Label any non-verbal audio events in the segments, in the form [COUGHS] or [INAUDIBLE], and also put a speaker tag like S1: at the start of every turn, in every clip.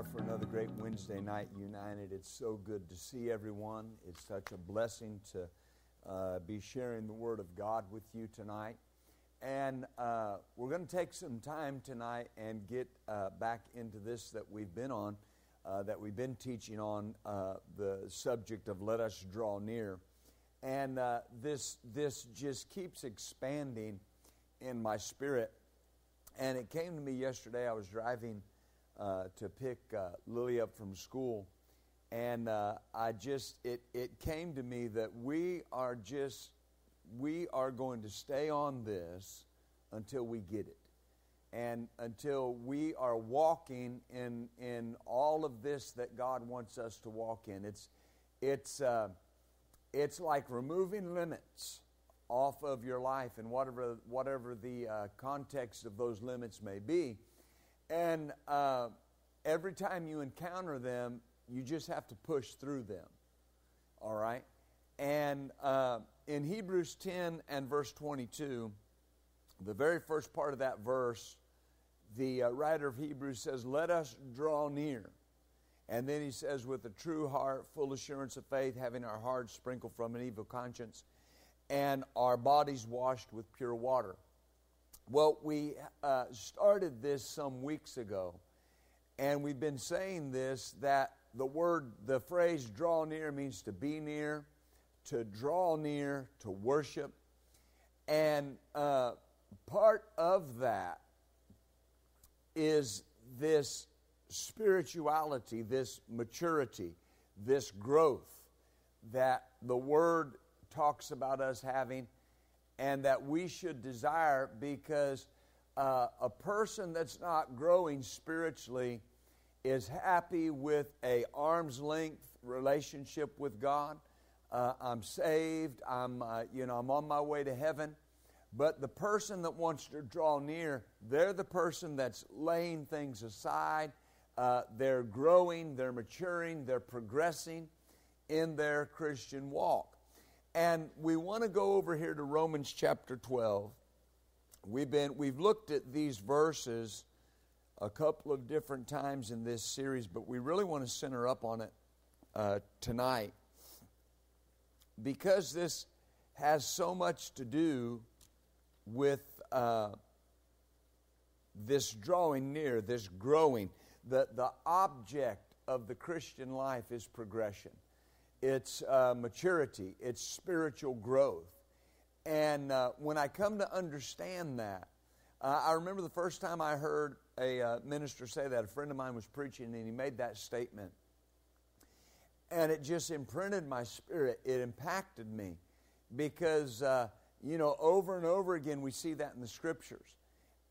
S1: Are for another great Wednesday night united. It's so good to see everyone. It's such a blessing to uh, be sharing the Word of God with you tonight. And uh, we're going to take some time tonight and get uh, back into this that we've been on, uh, that we've been teaching on uh, the subject of let us draw near. And uh, this, this just keeps expanding in my spirit. And it came to me yesterday. I was driving uh, to pick uh, Lily up from school. And uh, I just, it, it came to me that we are just, we are going to stay on this until we get it. And until we are walking in, in all of this that God wants us to walk in. It's, it's, uh, it's like removing limits off of your life and whatever, whatever the uh, context of those limits may be. And uh, every time you encounter them, you just have to push through them. All right? And uh, in Hebrews 10 and verse 22, the very first part of that verse, the uh, writer of Hebrews says, Let us draw near. And then he says, With a true heart, full assurance of faith, having our hearts sprinkled from an evil conscience, and our bodies washed with pure water. Well, we uh, started this some weeks ago, and we've been saying this that the word, the phrase draw near means to be near, to draw near, to worship. And uh, part of that is this spirituality, this maturity, this growth that the Word talks about us having and that we should desire because uh, a person that's not growing spiritually is happy with a arm's length relationship with God. Uh, I'm saved. I'm uh, you know I'm on my way to heaven. But the person that wants to draw near, they're the person that's laying things aside. Uh, they're growing, they're maturing, they're progressing in their Christian walk. And we want to go over here to Romans chapter 12. We've been we've looked at these verses a couple of different times in this series, but we really want to center up on it uh, tonight because this has so much to do with uh, this drawing near, this growing. The, the object of the Christian life is progression it's uh, maturity, it's spiritual growth. And uh, when I come to understand that, uh, I remember the first time I heard a uh, minister say that. A friend of mine was preaching and he made that statement. And it just imprinted my spirit. It impacted me because, uh, you know, over and over again we see that in the scriptures.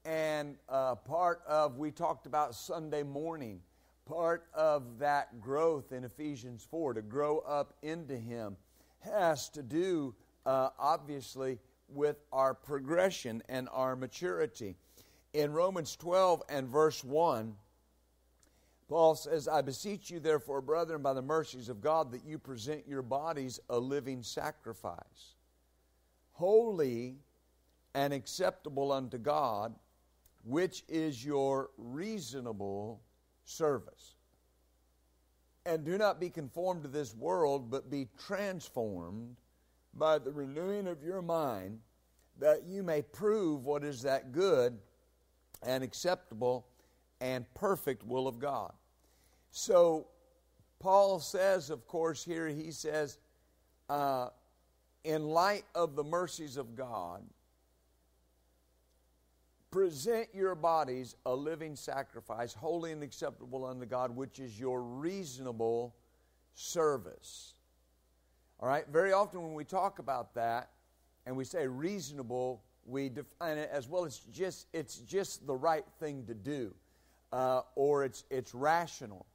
S1: And uh, part of, we talked about Sunday morning part of that growth in Ephesians 4, to grow up into Him, has to do, uh, obviously, with our progression and our maturity. In Romans 12 and verse 1, Paul says, I beseech you, therefore, brethren, by the mercies of God, that you present your bodies a living sacrifice, holy and acceptable unto God, which is your reasonable service. And do not be conformed to this world, but be transformed by the renewing of your mind, that you may prove what is that good and acceptable and perfect will of God. So, Paul says, of course, here he says, uh, in light of the mercies of God, Present your bodies a living sacrifice, holy and acceptable unto God, which is your reasonable service. All right, very often when we talk about that and we say reasonable, we define it as well as just it's just the right thing to do. uh, or it's, it's rational,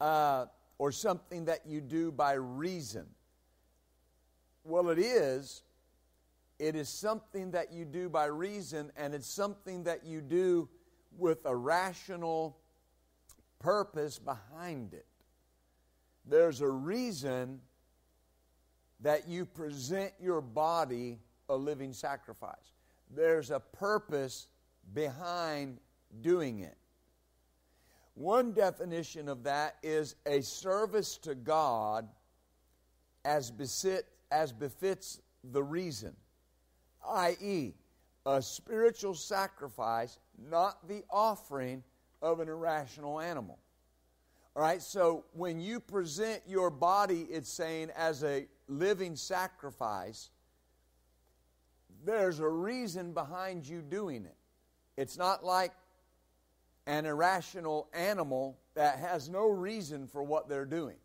S1: uh, or something that you do by reason. Well, it is. It is something that you do by reason, and it's something that you do with a rational purpose behind it. There's a reason that you present your body a living sacrifice. There's a purpose behind doing it. One definition of that is a service to God as, besit, as befits the reason, i.e., a spiritual sacrifice, not the offering of an irrational animal. All right, so when you present your body, it's saying as a living sacrifice, there's a reason behind you doing it. It's not like an irrational animal that has no reason for what they're doing.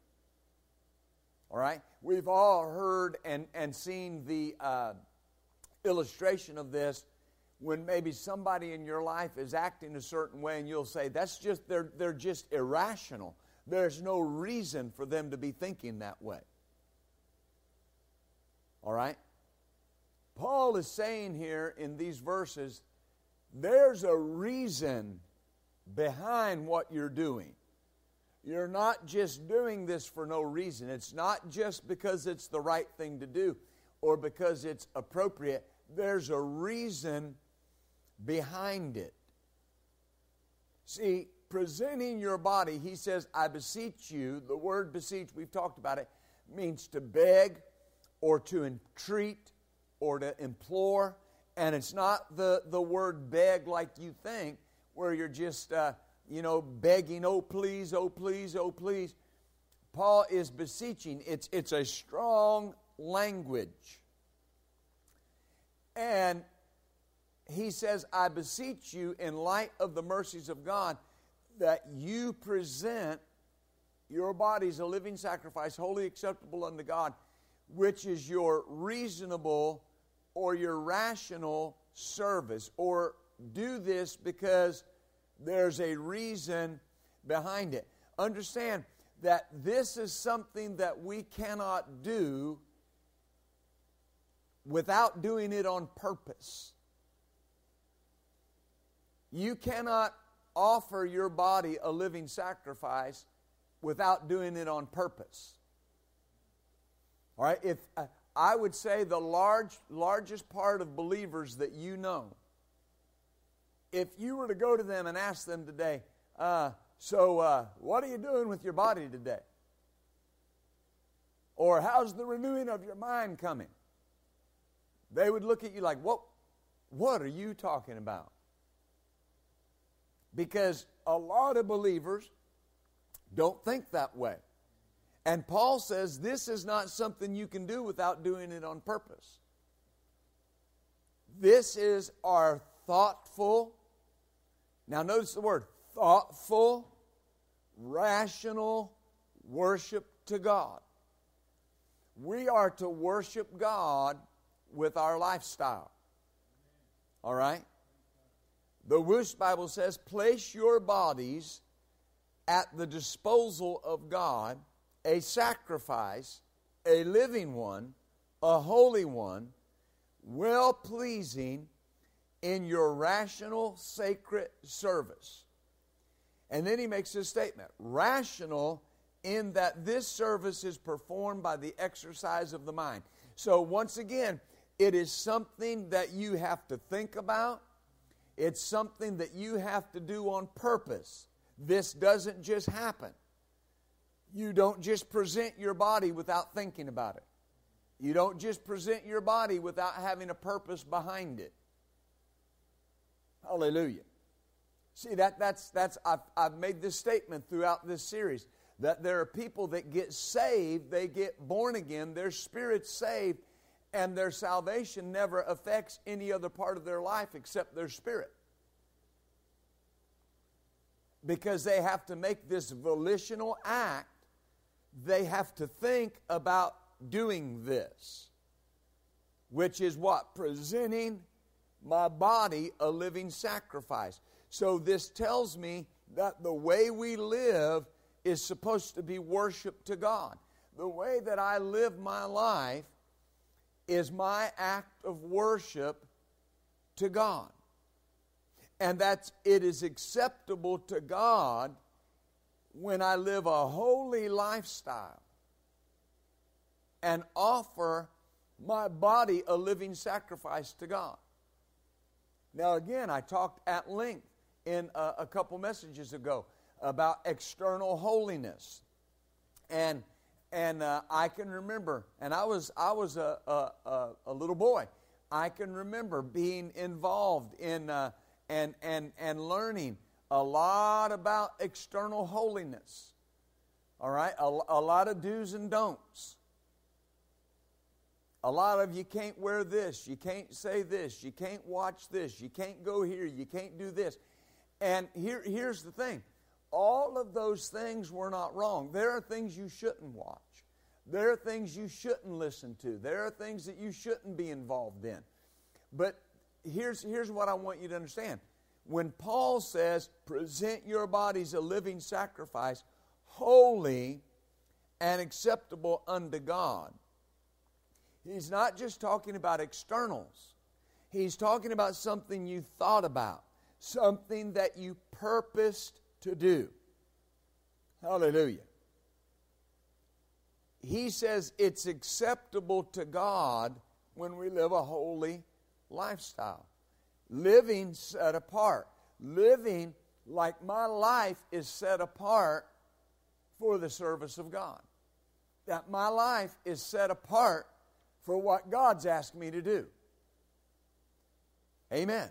S1: All right? We've all heard and, and seen the uh, illustration of this when maybe somebody in your life is acting a certain way and you'll say, that's just, they're, they're just irrational. There's no reason for them to be thinking that way. All right? Paul is saying here in these verses, there's a reason behind what you're doing. You're not just doing this for no reason. It's not just because it's the right thing to do or because it's appropriate. There's a reason behind it. See, presenting your body, he says, I beseech you. The word beseech, we've talked about it, means to beg or to entreat or to implore. And it's not the, the word beg like you think where you're just, uh, you know, begging, oh, please, oh, please, oh, please. Paul is beseeching. It's, it's a strong language. And he says, I beseech you, in light of the mercies of God, that you present your bodies a living sacrifice, wholly acceptable unto God, which is your reasonable or your rational service, or do this because there's a reason behind it. Understand that this is something that we cannot do without doing it on purpose. You cannot offer your body a living sacrifice without doing it on purpose. All right, if uh, I would say the large largest part of believers that you know if you were to go to them and ask them today, uh, so uh, what are you doing with your body today? Or how's the renewing of your mind coming? They would look at you like, what, what are you talking about? Because a lot of believers don't think that way. And Paul says this is not something you can do without doing it on purpose. This is our thoughtful, now, notice the word thoughtful, rational worship to God. We are to worship God with our lifestyle. All right? The Wuest Bible says, place your bodies at the disposal of God, a sacrifice, a living one, a holy one, well pleasing in your rational, sacred service. And then he makes this statement rational in that this service is performed by the exercise of the mind. So, once again, it is something that you have to think about, it's something that you have to do on purpose. This doesn't just happen. You don't just present your body without thinking about it. You don't just present your body without having a purpose behind it. Hallelujah. See, that, that's, that's, I've, I've made this statement throughout this series that there are people that get saved, they get born again, their spirit's saved, and their salvation never affects any other part of their life except their spirit. Because they have to make this volitional act, they have to think about doing this, which is what? Presenting my body a living sacrifice. So this tells me that the way we live is supposed to be worship to God. The way that I live my life is my act of worship to God. And that it is acceptable to God when I live a holy lifestyle and offer my body a living sacrifice to God. Now, again, I talked at length in a, a couple messages ago about external holiness. And and uh, I can remember, and I was I was a, a, a, little boy. I can remember being involved in uh, and and and learning a lot about external holiness. All right, a, a lot of do's and don'ts. A lot of you can't wear this, you can't say this, you can't watch this, you can't go here, you can't do this. And here, here's the thing all of those things were not wrong. There are things you shouldn't watch, there are things you shouldn't listen to, there are things that you shouldn't be involved in. But here's, here's what I want you to understand. When Paul says, present your bodies a living sacrifice, holy and acceptable unto God, He's not just talking about externals. He's talking about something you thought about, something that you purposed to do. Hallelujah. He says it's acceptable to God when we live a holy lifestyle. Living set apart. Living like my life is set apart for the service of God. That my life is set apart for what God's asked me to do. Amen.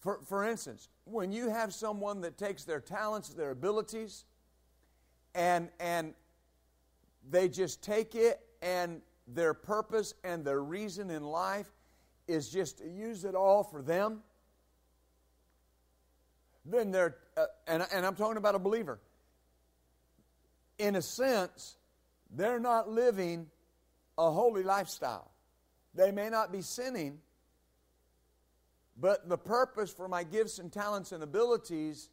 S1: For, for instance, when you have someone that takes their talents, their abilities, and, and they just take it and their purpose and their reason in life is just to use it all for them, then they're, uh, and, and I'm talking about a believer, in a sense, they're not living a holy lifestyle. They may not be sinning, but the purpose for my gifts and talents and abilities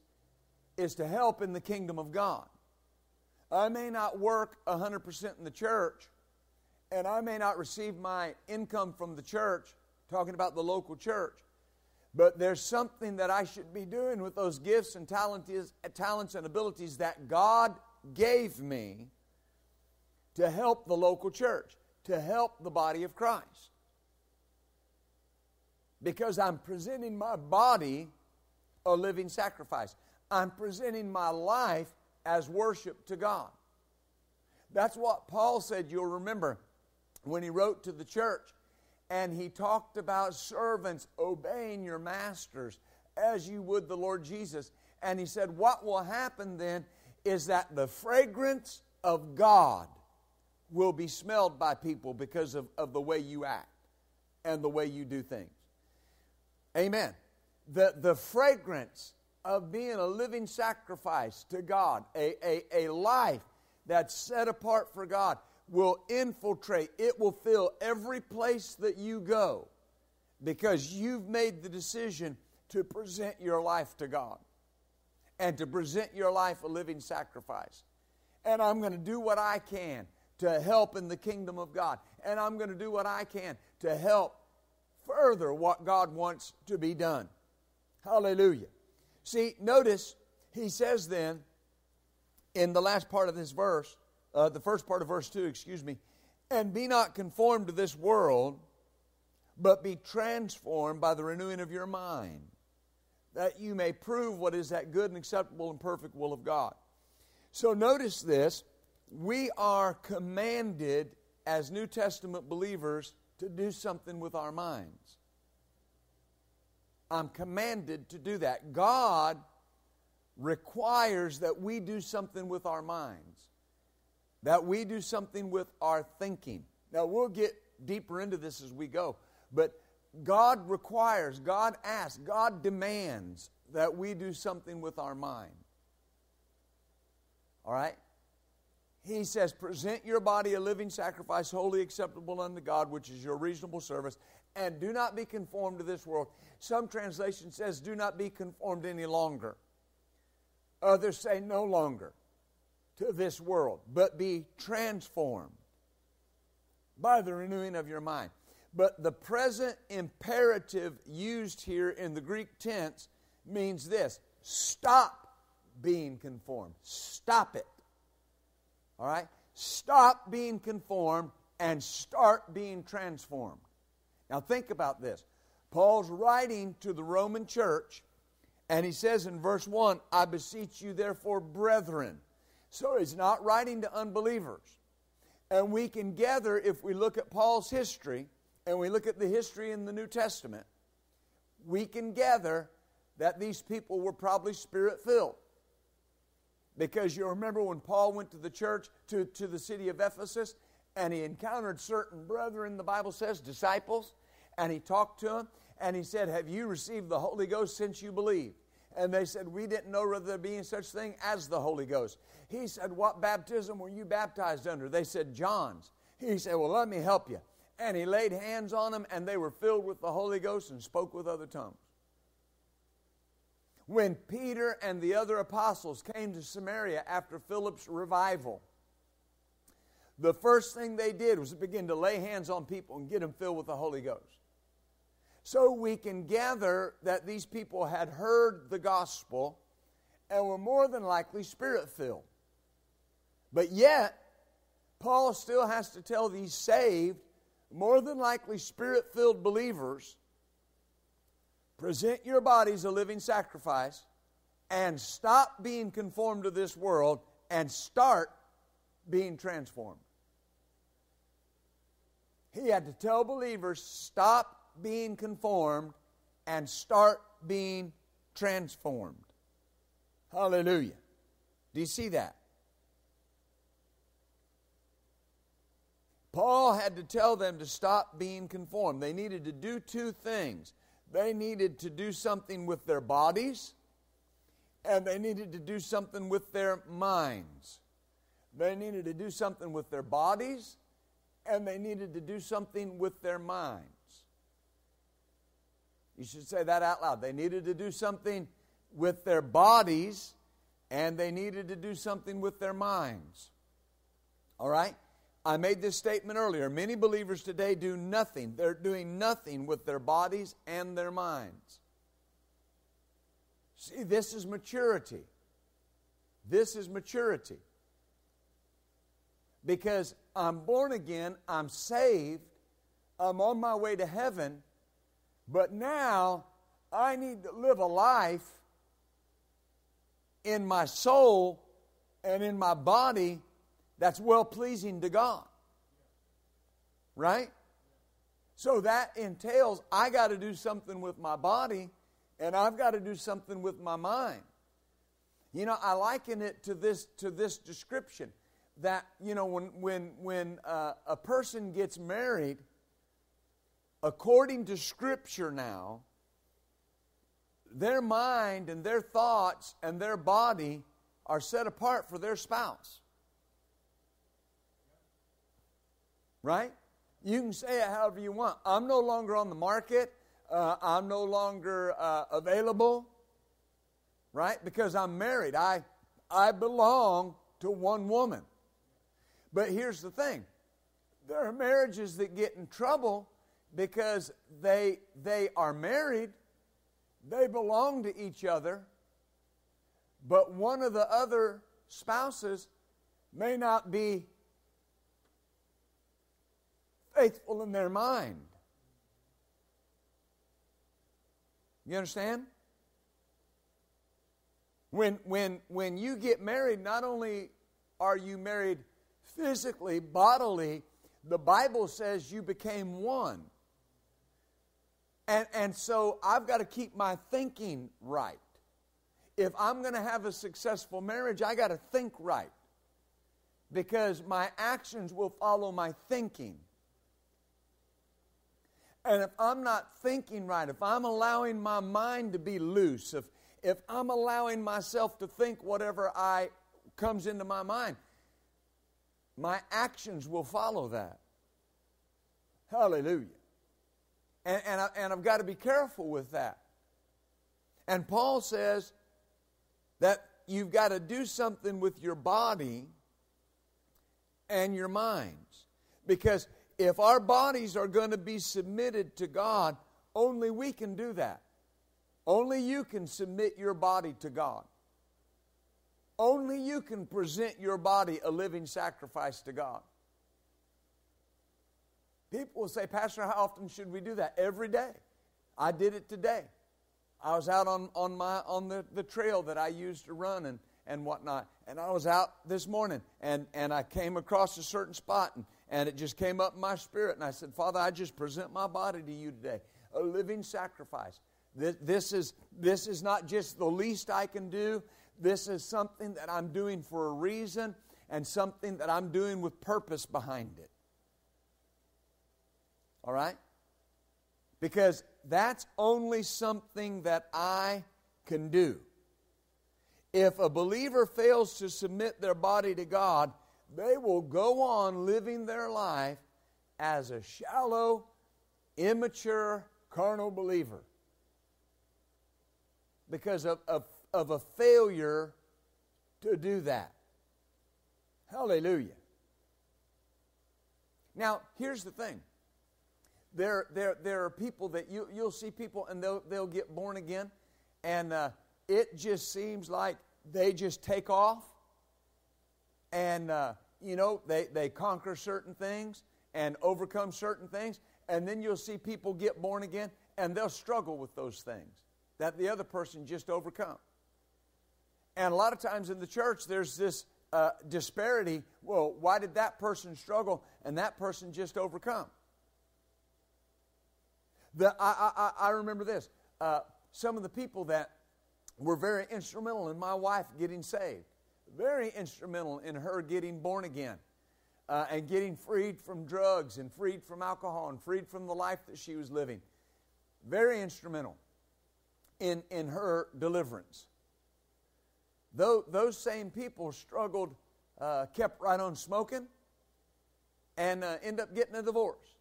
S1: is to help in the kingdom of God. I may not work 100% in the church, and I may not receive my income from the church, talking about the local church, but there's something that I should be doing with those gifts and talents and abilities that God gave me to help the local church to help the body of Christ. Because I'm presenting my body a living sacrifice. I'm presenting my life as worship to God. That's what Paul said, you'll remember, when he wrote to the church. And he talked about servants obeying your masters as you would the Lord Jesus. And he said, What will happen then is that the fragrance of God will be smelled by people because of, of the way you act and the way you do things. Amen. The, the fragrance of being a living sacrifice to God, a, a, a life that's set apart for God, will infiltrate, it will fill every place that you go because you've made the decision to present your life to God and to present your life a living sacrifice. And I'm going to do what I can to help in the kingdom of God. And I'm going to do what I can to help further what God wants to be done. Hallelujah. See, notice he says then in the last part of this verse, uh, the first part of verse 2, excuse me, and be not conformed to this world, but be transformed by the renewing of your mind, that you may prove what is that good and acceptable and perfect will of God. So notice this we are commanded as New Testament believers to do something with our minds. I'm commanded to do that. God requires that we do something with our minds, that we do something with our thinking. Now, we'll get deeper into this as we go, but God requires, God asks, God demands that we do something with our mind. All right? He says, Present your body a living sacrifice, wholly acceptable unto God, which is your reasonable service, and do not be conformed to this world. Some translation says, Do not be conformed any longer. Others say no longer to this world, but be transformed by the renewing of your mind. But the present imperative used here in the Greek tense means this stop being conformed. Stop it. All right? Stop being conformed and start being transformed. Now, think about this. Paul's writing to the Roman church, and he says in verse 1 I beseech you, therefore, brethren. So he's not writing to unbelievers. And we can gather, if we look at Paul's history and we look at the history in the New Testament, we can gather that these people were probably spirit filled. Because you remember when Paul went to the church, to, to the city of Ephesus, and he encountered certain brethren, the Bible says, disciples, and he talked to them, and he said, Have you received the Holy Ghost since you believed? And they said, We didn't know whether there be such thing as the Holy Ghost. He said, What baptism were you baptized under? They said, John's. He said, Well, let me help you. And he laid hands on them, and they were filled with the Holy Ghost and spoke with other tongues. When Peter and the other apostles came to Samaria after Philip's revival, the first thing they did was begin to lay hands on people and get them filled with the Holy Ghost. So we can gather that these people had heard the gospel and were more than likely spirit filled. But yet, Paul still has to tell these saved, more than likely spirit filled believers present your bodies a living sacrifice and stop being conformed to this world and start being transformed. He had to tell believers stop being conformed and start being transformed. Hallelujah. Do you see that? Paul had to tell them to stop being conformed. They needed to do two things. They needed to do something with their bodies, and they needed to do something with their minds. They needed to do something with their bodies, and they needed to do something with their minds. You should say that out loud. They needed to do something with their bodies and they needed to do something with their minds. All right? I made this statement earlier. Many believers today do nothing. They're doing nothing with their bodies and their minds. See, this is maturity. This is maturity. Because I'm born again, I'm saved, I'm on my way to heaven, but now I need to live a life in my soul and in my body that's well pleasing to God. Right? So that entails I got to do something with my body and I've got to do something with my mind. You know, I liken it to this to this description that you know when when when uh, a person gets married according to Scripture now, their mind and their thoughts and their body are set apart for their spouse. Right? You can say it however you want. I'm no longer on the market. Uh, I'm no longer uh, available. Right? Because I'm married. I, I belong to one woman. But here's the thing there are marriages that get in trouble because they, they are married, they belong to each other, but one of the other spouses may not be faithful in their mind. You understand? When, when, when you get married, not only are you married physically, bodily, the Bible says you became one. And, and so I've got to keep my thinking right. If I'm going to have a successful marriage, I got to think right. Because my actions will follow my thinking. And if I'm not thinking right, if I'm allowing my mind to be loose, if, if I'm allowing myself to think whatever I comes into my mind, my actions will follow that. Hallelujah. And, and, I, and I've got to be careful with that. And Paul says that you've got to do something with your body and your minds. Because if our bodies are going to be submitted to God, only we can do that. Only you can submit your body to God. Only you can present your body a living sacrifice to God. People will say, Pastor, how often should we do that? Every day. I did it today. I was out on, on, my, on the, the trail that I used to run and, and whatnot. And I was out this morning and, and I came across a certain spot and, and it just came up in my spirit. And I said, Father, I just present my body to you today, a living sacrifice. This, this, is, this is not just the least I can do, this is something that I'm doing for a reason and something that I'm doing with purpose behind it. All right? Because that's only something that I can do. If a believer fails to submit their body to God, they will go on living their life as a shallow, immature, carnal believer because of, of, of a failure to do that. Hallelujah. Now, here's the thing. There, there, there are people that you, you'll see people and they'll, they'll get born again, and uh, it just seems like they just take off and, uh, you know, they, they conquer certain things and overcome certain things, and then you'll see people get born again and they'll struggle with those things that the other person just overcome. And a lot of times in the church, there's this uh, disparity. Well, why did that person struggle and that person just overcome? The, I, I, I remember this. Uh, some of the people that were very instrumental in my wife getting saved, very instrumental in her getting born again. Uh, and getting freed from drugs and freed from alcohol and freed from the life that she was living. Very instrumental in, in her deliverance. Though those same people struggled, uh, kept right on smoking, and uh, end up getting a divorce.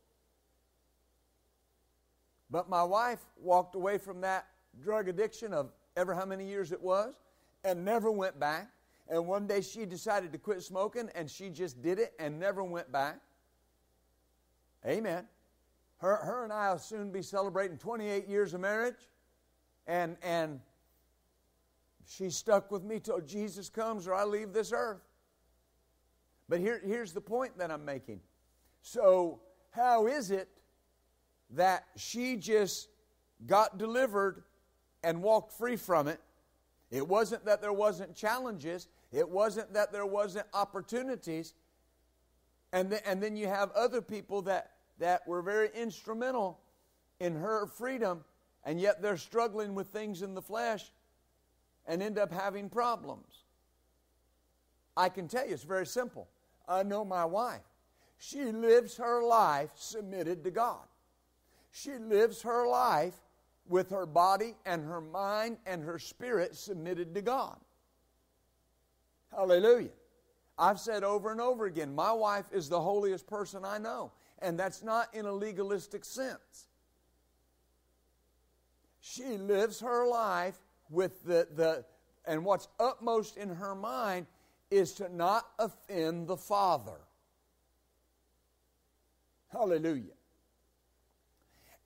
S1: But my wife walked away from that drug addiction of ever how many years it was and never went back. And one day she decided to quit smoking and she just did it and never went back. Amen. Her, her and I will soon be celebrating 28 years of marriage. And, and she's stuck with me till Jesus comes or I leave this earth. But here, here's the point that I'm making. So, how is it that she just got delivered and walked free from it? It wasn't that there wasn't challenges, it wasn't that there wasn't opportunities. And, and then you have other people that, that were very instrumental in her freedom and yet they're struggling with things in the flesh and end up having problems. I can tell you, it's very simple. I know my wife. She lives her life submitted to God. She lives her life with her body and her mind and her spirit submitted to God. Hallelujah. I've said over and over again, my wife is the holiest person I know. And that's not in a legalistic sense. She lives her life with the, the and what's upmost in her mind is to not offend the Father. Hallelujah.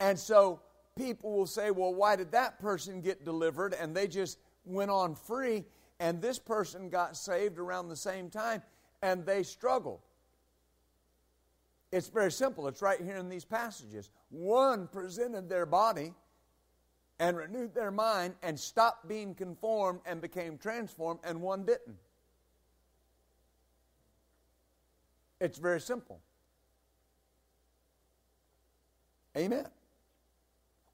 S1: And so people will say, well, why did that person get delivered and they just went on free and this person got saved around the same time and they struggled? It's very simple. It's right here in these passages. One presented their body and renewed their mind and stopped being conformed and became transformed, and one didn't. It's very simple. Amen.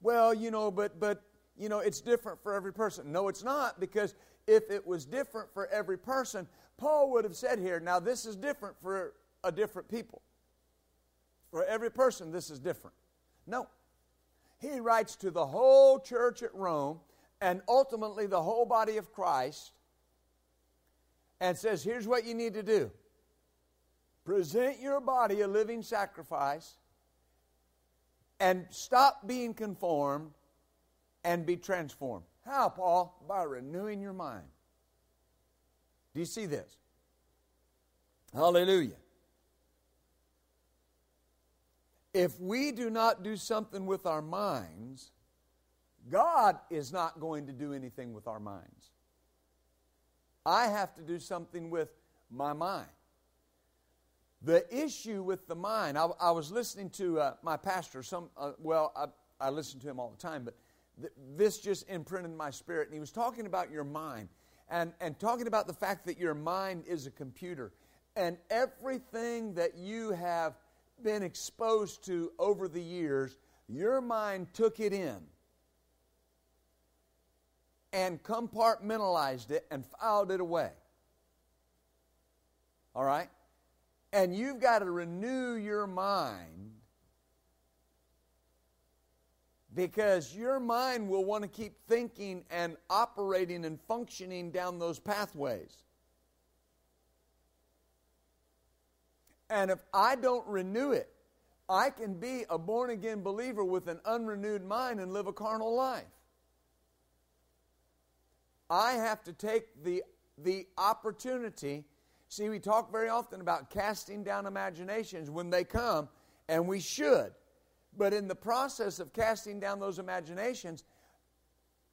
S1: Well, you know, but but you know, it's different for every person. No, it's not because if it was different for every person, Paul would have said here, now this is different for a different people. For every person, this is different. No, he writes to the whole church at Rome and ultimately the whole body of Christ and says, Here's what you need to do present your body a living sacrifice and stop being conformed and be transformed. How, Paul? By renewing your mind. Do you see this? Hallelujah. If we do not do something with our minds, God is not going to do anything with our minds. I have to do something with my mind. The issue with the mind, I, I was listening to uh, my pastor, some, uh, well, I, I listen to him all the time, but this just imprinted my spirit. And he was talking about your mind and, and talking about the fact that your mind is a computer. And everything that you have been exposed to over the years, your mind took it in and compartmentalized it and filed it away. All right? And you've got to renew your mind because your mind will want to keep thinking and operating and functioning down those pathways. And if I don't renew it, I can be a born again believer with an unrenewed mind and live a carnal life. I have to take the, the opportunity. See, we talk very often about casting down imaginations when they come, and we should. But in the process of casting down those imaginations,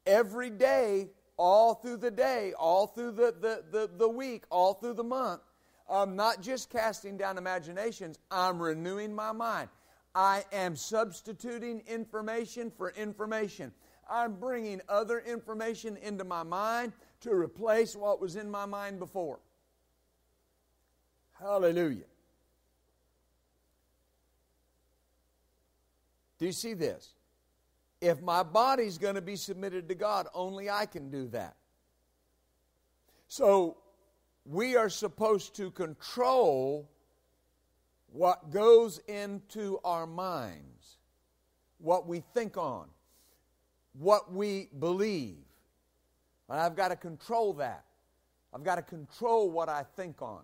S1: every day, all through the day, all through the, the, the, the week, all through the month, I'm not just casting down imaginations, I'm renewing my mind. I am substituting information for information. I'm bringing other information into my mind to replace what was in my mind before. Hallelujah. Do you see this? If my body's going to be submitted to God, only I can do that. So, we are supposed to control what goes into our minds, what we think on, what we believe. And I've got to control that. I've got to control what I think on.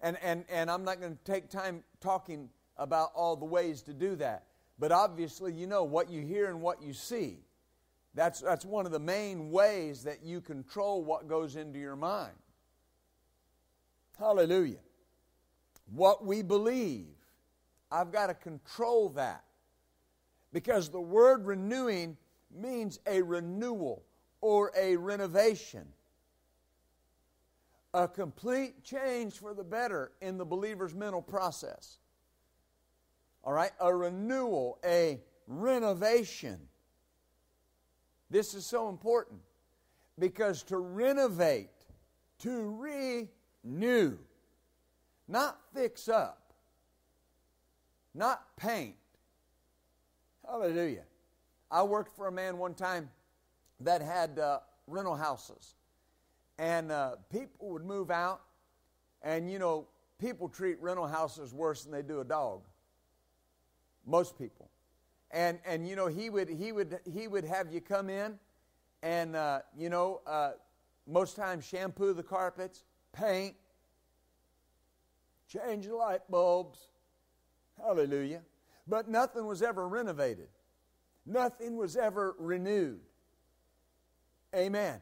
S1: And, and, and I'm not going to take time talking about all the ways to do that. But obviously, you know what you hear and what you see. That's, that's one of the main ways that you control what goes into your mind. Hallelujah. What we believe, I've got to control that. Because the word renewing means a renewal or a renovation, a complete change for the better in the believer's mental process. All right? A renewal, a renovation. This is so important because to renovate, to renew, not fix up, not paint, Hallelujah. I worked for a man one time that had uh, rental houses. And uh, people would move out, and you know, people treat rental houses worse than they do a dog. Most people. And, and you know, he would, he, would, he would have you come in and, uh, you know, uh, most times shampoo the carpets, paint, change the light bulbs. Hallelujah. But nothing was ever renovated, nothing was ever renewed. Amen.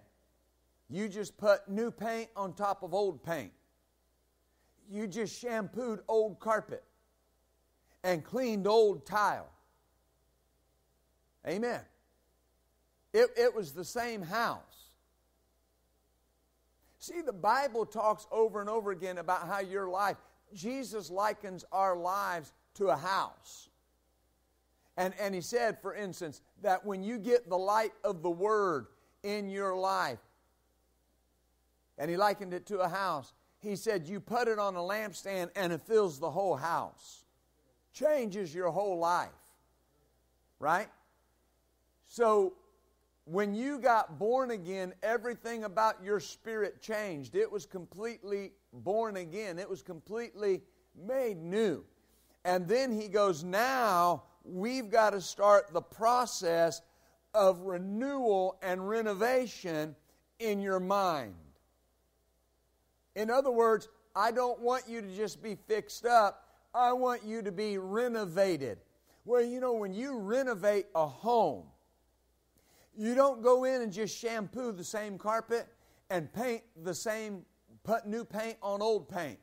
S1: You just put new paint on top of old paint. You just shampooed old carpet and cleaned old tile. Amen. It, it was the same house. See, the Bible talks over and over again about how your life, Jesus likens our lives to a house. And, and he said, for instance, that when you get the light of the Word in your life, and he likened it to a house, he said, You put it on a lampstand and it fills the whole house, changes your whole life. Right? So, when you got born again, everything about your spirit changed. It was completely born again, it was completely made new. And then he goes, Now we've got to start the process of renewal and renovation in your mind. In other words, I don't want you to just be fixed up, I want you to be renovated. Well, you know, when you renovate a home, you don't go in and just shampoo the same carpet and paint the same, put new paint on old paint.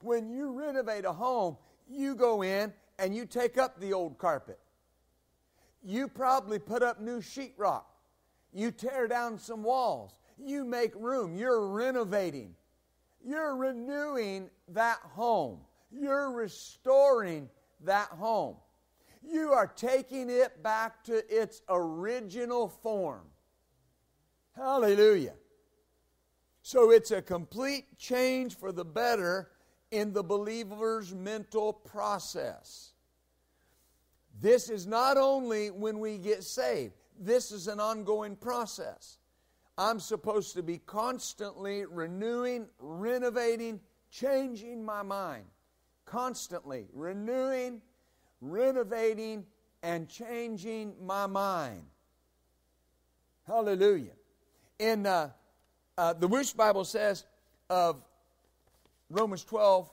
S1: When you renovate a home, you go in and you take up the old carpet. You probably put up new sheetrock. You tear down some walls. You make room. You're renovating. You're renewing that home. You're restoring that home. You are taking it back to its original form. Hallelujah. So it's a complete change for the better in the believer's mental process. This is not only when we get saved, this is an ongoing process. I'm supposed to be constantly renewing, renovating, changing my mind. Constantly renewing, renovating, and changing my mind. Hallelujah. In uh, uh, the Wuest Bible says of Romans 12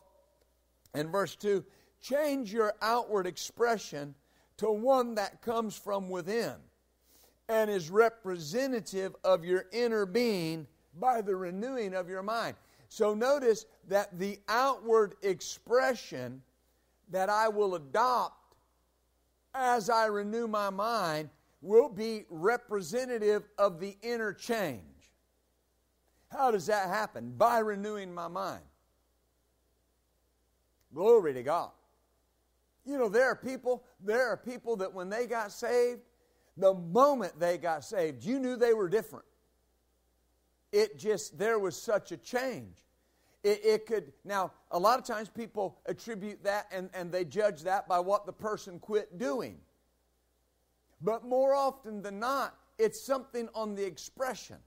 S1: and verse 2 change your outward expression to one that comes from within and is representative of your inner being by the renewing of your mind. So notice that the outward expression that I will adopt as I renew my mind will be representative of the inner change. How does that happen? By renewing my mind. Glory to God. You know, there are people, there are people that when they got saved, the moment they got saved, you knew they were different. It just, there was such a change. It, it, could, now, a lot of times people attribute that and, and they judge that by what the person quit doing. But more often than not, it's something on the expression.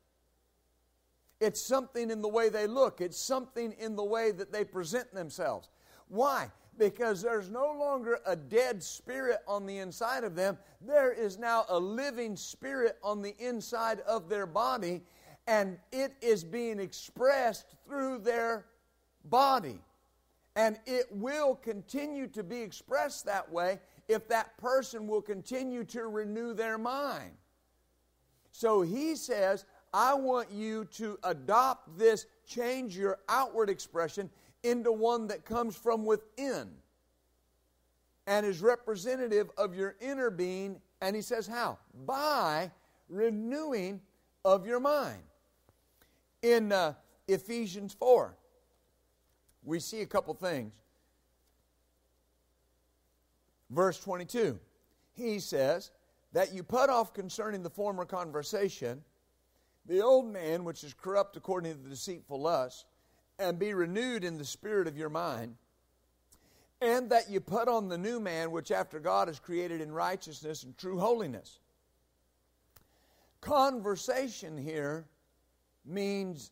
S1: It's something in the way they look. It's something in the way that they present themselves. Why? Because there's no longer a dead spirit on the inside of them. There is now a living spirit on the inside of their body, and it is being expressed through their body. And it will continue to be expressed that way if that person will continue to renew their mind. So he says, I want you to adopt this, change your outward expression into one that comes from within and is representative of your inner being. And he says, How? By renewing of your mind. In uh, Ephesians 4, we see a couple things. Verse 22, he says, That you put off concerning the former conversation the old man, which is corrupt according to the deceitful lust and be renewed in the spirit of your mind, and that you put on the new man, which after God is created in righteousness and true holiness. Conversation here means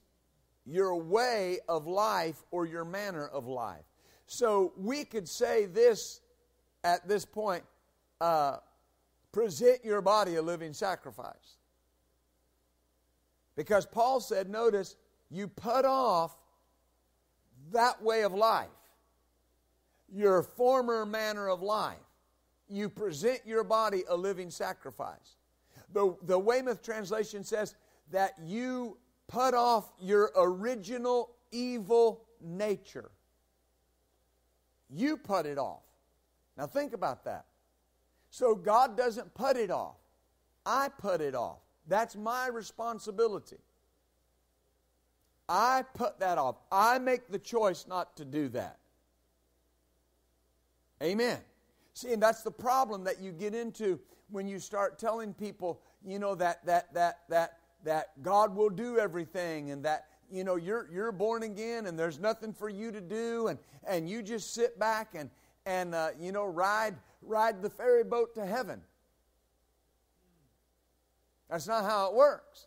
S1: your way of life or your manner of life. So we could say this at this point uh, present your body a living sacrifice. Because Paul said, notice, you put off that way of life, your former manner of life. You present your body a living sacrifice. The, the Weymouth translation says that you put off your original evil nature. You put it off. Now think about that. So God doesn't put it off, I put it off. That's my responsibility. I put that off. I make the choice not to do that. Amen. See, and that's the problem that you get into when you start telling people, you know, that that that that that God will do everything and that you know you're you're born again and there's nothing for you to do and and you just sit back and and uh, you know ride ride the ferry boat to heaven. That's not how it works.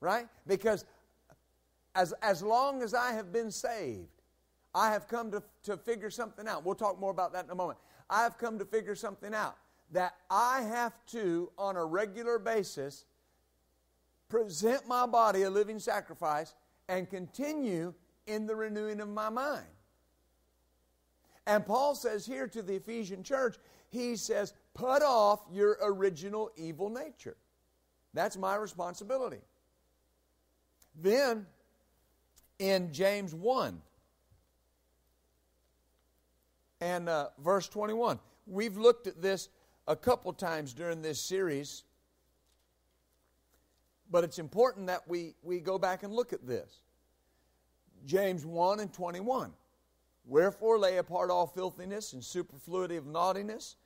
S1: Right? Because as, as long as I have been saved, I have come to, to figure something out. We'll talk more about that in a moment. I have come to figure something out that I have to, on a regular basis, present my body a living sacrifice and continue in the renewing of my mind. And Paul says here to the Ephesian church, he says, put off your original evil nature. That's my responsibility. Then in James 1 and uh, verse 21, we've looked at this a couple times during this series, but it's important that we, we go back and look at this. James 1 and 21. Wherefore lay apart all filthiness and superfluity of naughtiness,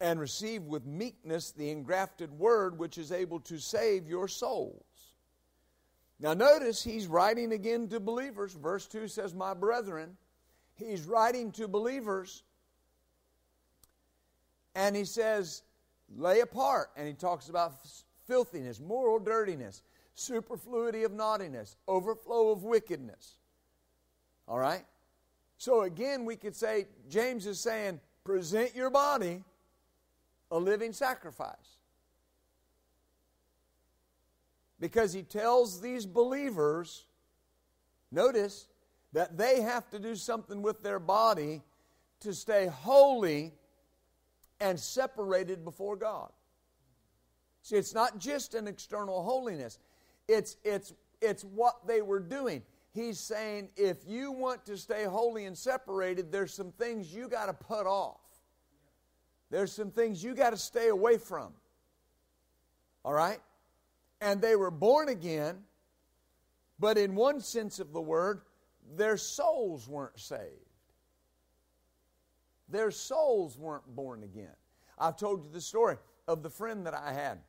S1: and receive with meekness the engrafted word which is able to save your souls. Now, notice he's writing again to believers. Verse 2 says, My brethren. He's writing to believers. And he says, Lay apart. And he talks about filthiness, moral dirtiness, superfluity of naughtiness, overflow of wickedness. All right? So again, we could say, James is saying, present your body a living sacrifice. Because he tells these believers, notice, that they have to do something with their body to stay holy and separated before God. See, it's not just an external holiness, it's, it's, it's what they were doing. He's saying if you want to stay holy and separated, there's some things you got to put off. There's some things you got to stay away from. All right? And they were born again, but in one sense of the word, their souls weren't saved. Their souls weren't born again. I've told you the story of the friend that I had,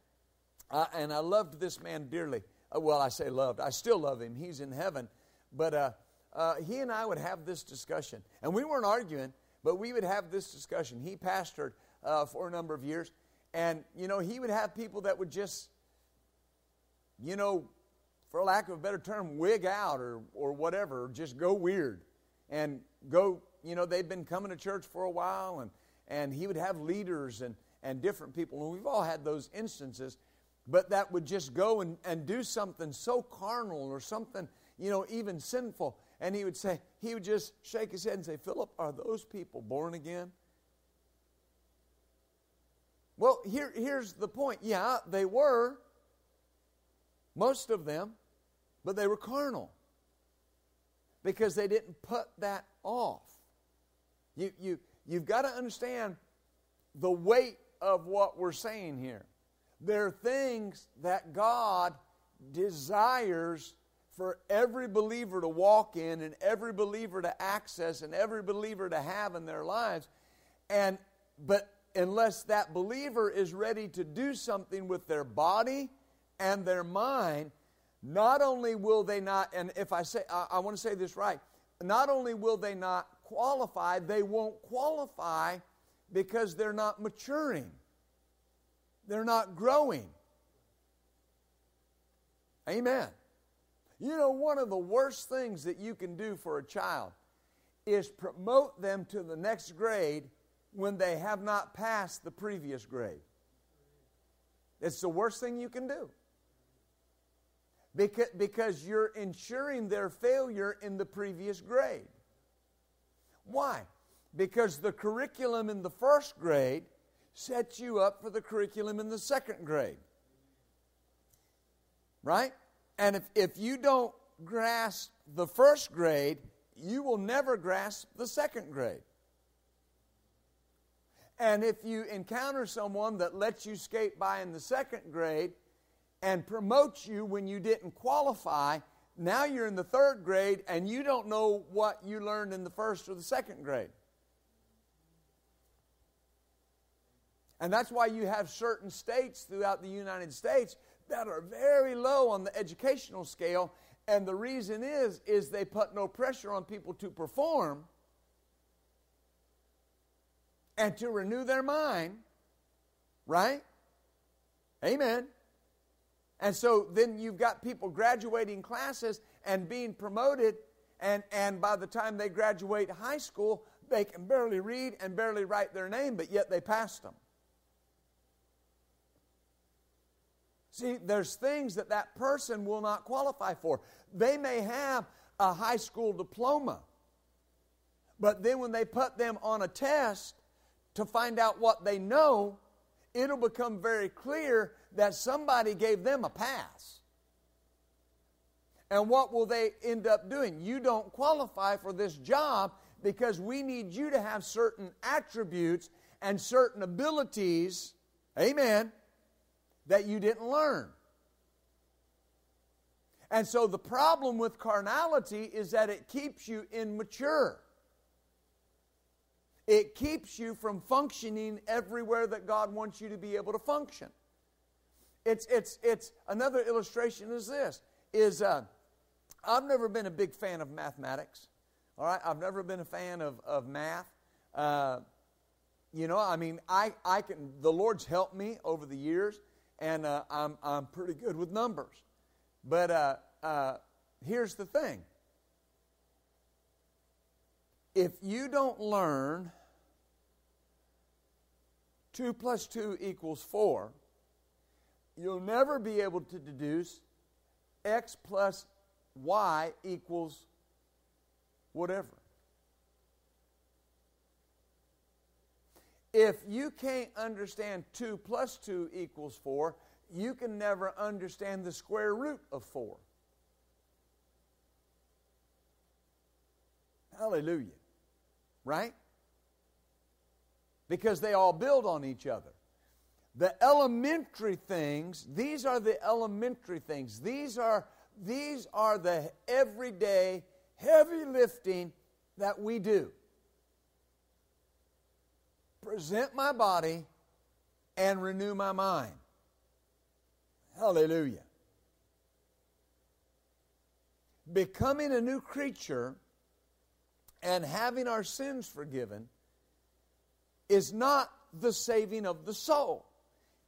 S1: uh, and I loved this man dearly. Uh, well, I say loved. I still love him. He's in heaven. But uh, uh, he and I would have this discussion. And we weren't arguing, but we would have this discussion. He pastored uh, for a number of years. And, you know, he would have people that would just, you know, for lack of a better term, wig out or, or whatever, or just go weird. And go, you know, they'd been coming to church for a while, and, and he would have leaders and, and different people. And we've all had those instances, but that would just go and, and do something so carnal or something you know, even sinful. And he would say, he would just shake his head and say, Philip, are those people born again? Well, here, here's the point. Yeah, they were, most of them, but they were carnal because they didn't put that off. You, you, you've got to understand the weight of what we're saying here. There are things that God desires for every believer to walk in and every believer to access and every believer to have in their lives. And but unless that believer is ready to do something with their body and their mind, not only will they not, and if I say, I, I want to say this right, not only will they not qualify, they won't qualify because they're not maturing. They're not growing. Amen. You know, one of the worst things that you can do for a child is promote them to the next grade when they have not passed the previous grade. It's the worst thing you can do. Because, because you're ensuring their failure in the previous grade. Why? Because the curriculum in the first grade sets you up for the curriculum in the second grade. Right? And if, if you don't grasp the first grade, you will never grasp the second grade. And if you encounter someone that lets you skate by in the second grade and promotes you when you didn't qualify, now you're in the third grade and you don't know what you learned in the first or the second grade. And that's why you have certain states throughout the United States that are very low on the educational scale. And the reason is, is they put no pressure on people to perform and to renew their mind, right? Amen. And so then you've got people graduating classes and being promoted, and, and by the time they graduate high school, they can barely read and barely write their name, but yet they passed them. See, there's things that that person will not qualify for. They may have a high school diploma, but then when they put them on a test to find out what they know, it'll become very clear that somebody gave them a pass. And what will they end up doing? You don't qualify for this job because we need you to have certain attributes and certain abilities, amen, that you didn't learn. And so the problem with carnality is that it keeps you immature. It keeps you from functioning everywhere that God wants you to be able to function. It's, it's, it's another illustration is this is uh, I've never been a big fan of mathematics. All right, I've never been a fan of, of math. Uh, you know, I mean, I, I can, the Lord's helped me over the years, and uh, I'm, I'm pretty good with numbers. But uh, uh, here's the thing if you don't learn 2 plus 2 equals 4, you'll never be able to deduce x plus y equals whatever. If you can't understand 2 plus 2 equals 4, you can never understand the square root of 4. Hallelujah. Right? Because they all build on each other. The elementary things, these are the elementary things. These are, these are the everyday heavy lifting that we do. Present my body and renew my mind. Hallelujah. Becoming a new creature and having our sins forgiven is not the saving of the soul,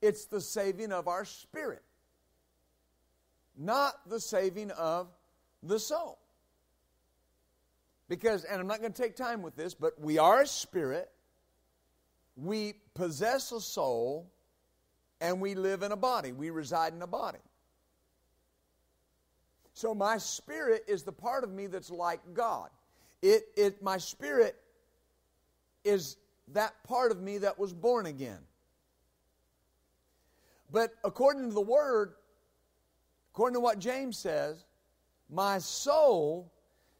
S1: it's the saving of our spirit, not the saving of the soul. Because, and I'm not going to take time with this, but we are a spirit, we possess a soul, and we live in a body. We reside in a body. So my spirit is the part of me that's like God. It, it, my spirit is that part of me that was born again. But according to the Word, according to what James says, my soul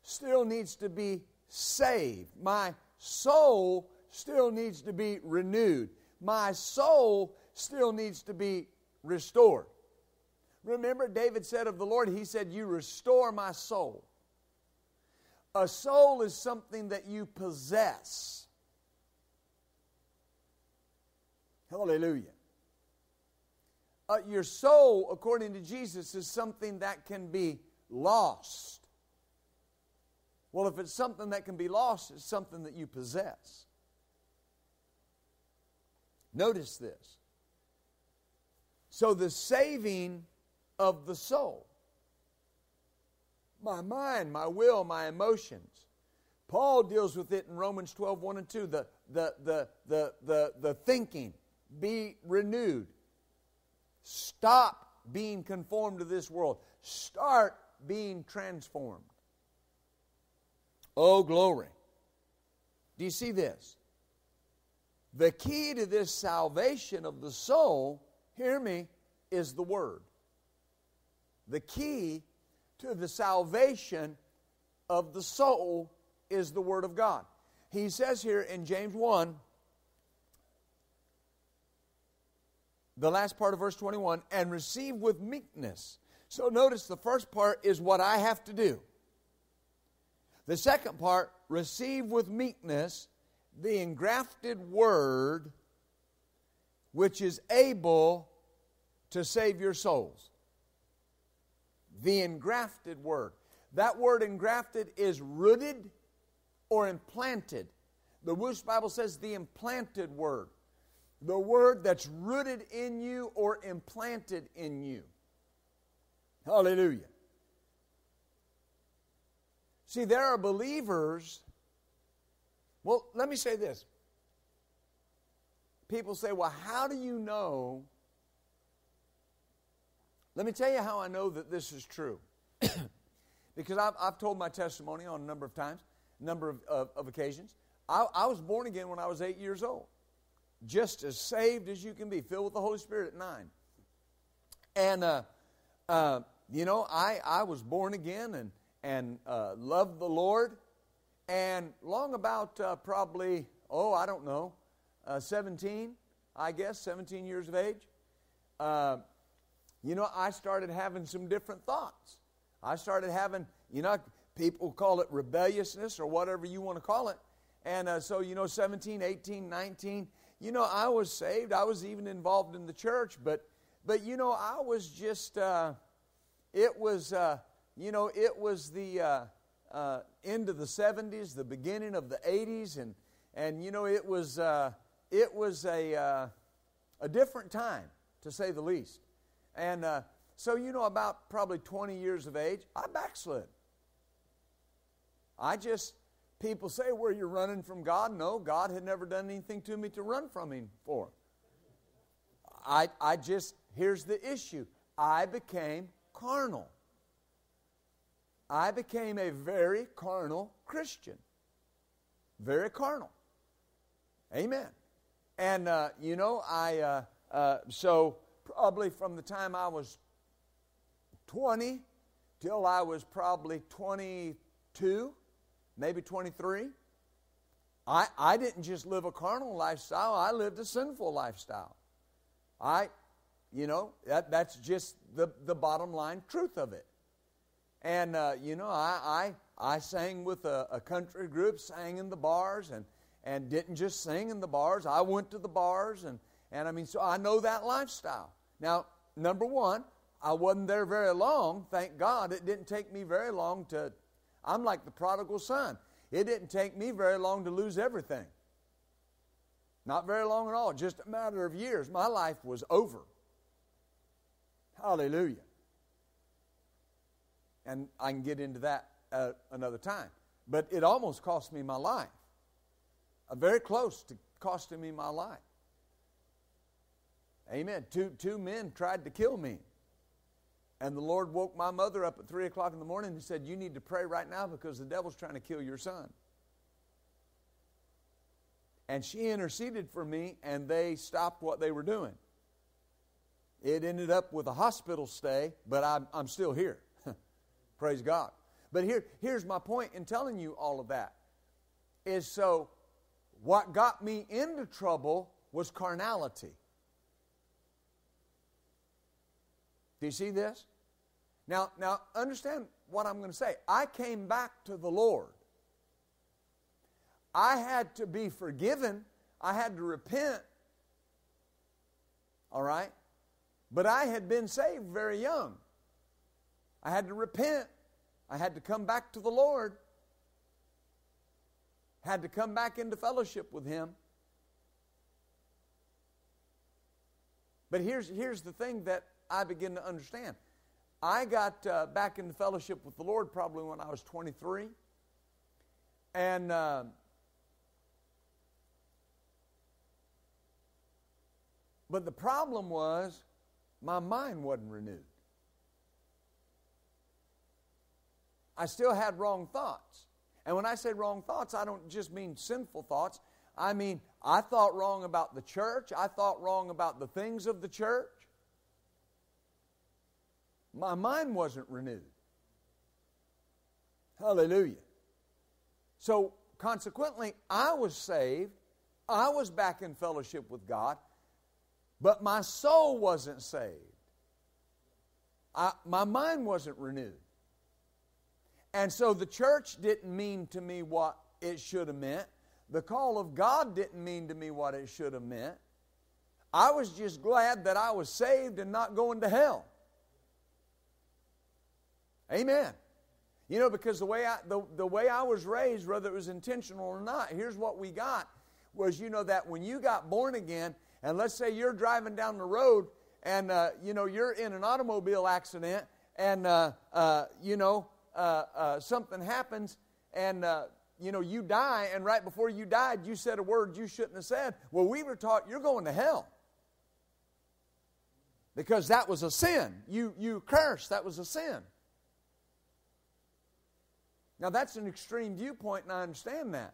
S1: still needs to be saved. My soul still needs to be renewed. My soul still needs to be restored. Remember, David said of the Lord, He said, You restore my soul. A soul is something that you possess. Hallelujah. Uh, your soul, according to Jesus, is something that can be lost. Well, if it's something that can be lost, it's something that you possess. Notice this. So, the saving of the soul my mind, my will, my emotions. Paul deals with it in Romans 12, 1 and 2. The, the, the, the, the, the thinking, be renewed. Stop being conformed to this world. Start being transformed. Oh, glory. Do you see this? The key to this salvation of the soul, hear me, is the Word. The key to the salvation of the soul is the Word of God. He says here in James 1, the last part of verse 21, and receive with meekness. So notice the first part is what I have to do. The second part, receive with meekness the engrafted word which is able to save your souls the engrafted word. That word engrafted is rooted or implanted. The Wuest Bible says the implanted word. The word that's rooted in you or implanted in you. Hallelujah. See, there are believers. Well, let me say this. People say, well, how do you know let me tell you how I know that this is true. [COUGHS] because I've, I've told my testimony on a number of times, a number of, of, of occasions. I, I, was born again when I was eight years old, just as saved as you can be, filled with the Holy Spirit at nine. And uh, uh, you know, I, I was born again and, and uh, loved the Lord. And long about uh, probably, oh, I don't know, uh, 17, I guess, 17 years of age, uh, you know, I started having some different thoughts. I started having, you know, people call it rebelliousness or whatever you want to call it. And uh, so, you know, 17, 18, 19, you know, I was saved. I was even involved in the church, but, but you know, I was just, uh, it was, uh, you know, it was the uh, uh, of the 70s, the beginning of the 80s, and, and you know, it was, uh, it was a, uh, a different time, to say the least. And so, you know, about probably 20 years of age, I backslid. I just, people say, were you're running from God? No, God had never done anything to me to run from Him for. I, I just, here's the issue I became carnal. I became a very carnal Christian. Very carnal. Amen. And, uh, you know, I, uh, uh, so probably from the time I was 20 till I was probably 22, maybe 23. I, I didn't just live a carnal lifestyle, I lived a sinful lifestyle. I, you know, that, that's just the, the bottom line truth of it. And, uh, you know, I, I, I sang with a, a, country group, sang in the bars, and, and didn't just sing in the bars. I went to the bars, and, and I mean, so I know that lifestyle. Now, number one, I wasn't there very long. Thank God it didn't take me very long to, I'm like the prodigal son. It didn't take me very long to lose everything. Not very long at all, just a matter of years. My life was over. Hallelujah. And I can get into that at another time. But it almost cost me my life. Uh, very close to costing me my life. Amen. Two, two men tried to kill me. And the Lord woke my mother up at 3 o'clock in the morning and said, You need to pray right now because the devil's trying to kill your son. And she interceded for me, and they stopped what they were doing. It ended up with a hospital stay, but I'm, I'm still here. Praise God. But here, here's my point in telling you all of that is so what got me into trouble was carnality. Do you see this? Now, now understand what I'm going to say. I came back to the Lord. I had to be forgiven. I had to repent. All right? But I had been saved very young. I had to repent. I had to come back to the Lord. Had to come back into fellowship with Him. But here's, here's the thing that I begin to understand I got uh, back into fellowship with the Lord probably when I was 23. And uh, but the problem was my mind wasn't renewed. I still had wrong thoughts. And when I say wrong thoughts, I don't just mean sinful thoughts. I mean, I thought wrong about the church. I thought wrong about the things of the church. My mind wasn't renewed. Hallelujah. So, consequently, I was saved. I was back in fellowship with God, but my soul wasn't saved. I, my mind wasn't renewed. And so the church didn't mean to me what it should have meant. The call of God didn't mean to me what it should have meant. I was just glad that I was saved and not going to hell. Amen. You know, because the way I, the, the way I was raised, whether it was intentional or not, here's what we got was, you know, that when you got born again, and let's say you're driving down the road and, uh, you know, you're in an automobile accident and, uh, uh, you know, uh, uh, something happens and, uh, you know, you die, and right before you died, you said a word you shouldn't have said. Well, we were taught you're going to hell because that was a sin. You, you cursed, that was a sin. Now, that's an extreme viewpoint, and I understand that.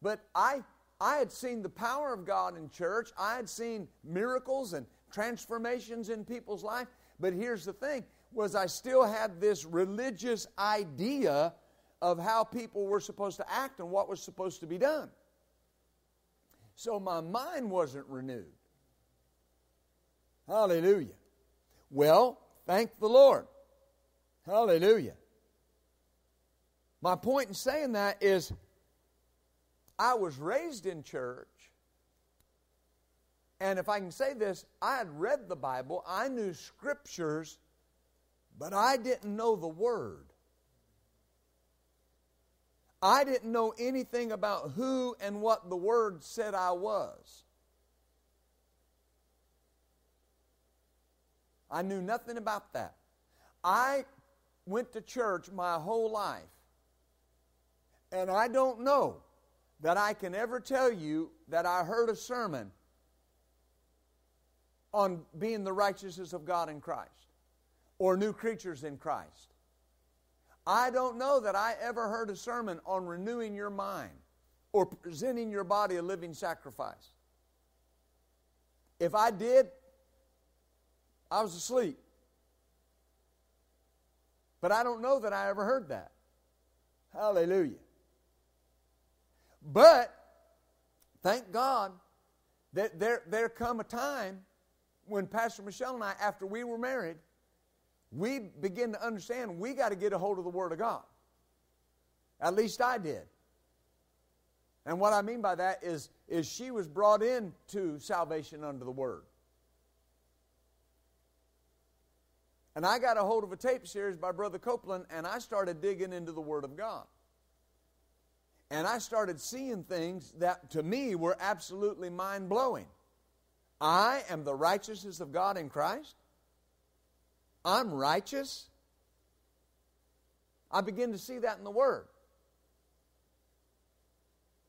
S1: But I, I had seen the power of God in church, I had seen miracles and transformations in people's life. But here's the thing was I still had this religious idea of how people were supposed to act and what was supposed to be done. So my mind wasn't renewed. Hallelujah. Well, thank the Lord. Hallelujah. My point in saying that is I was raised in church. And if I can say this, I had read the Bible, I knew scriptures, but I didn't know the Word. I didn't know anything about who and what the Word said I was. I knew nothing about that. I went to church my whole life, and I don't know that I can ever tell you that I heard a sermon on being the righteousness of God in Christ or new creatures in Christ. I don't know that I ever heard a sermon on renewing your mind or presenting your body a living sacrifice. If I did, I was asleep. But I don't know that I ever heard that. Hallelujah. But thank God that there, there come a time when Pastor Michelle and I, after we were married, we begin to understand we got to get a hold of the Word of God. At least I did. And what I mean by that is, is she was brought into salvation under the Word. And I got a hold of a tape series by Brother Copeland, and I started digging into the Word of God. And I started seeing things that to me were absolutely mind blowing. I am the righteousness of God in Christ. I'm righteous. I begin to see that in the Word.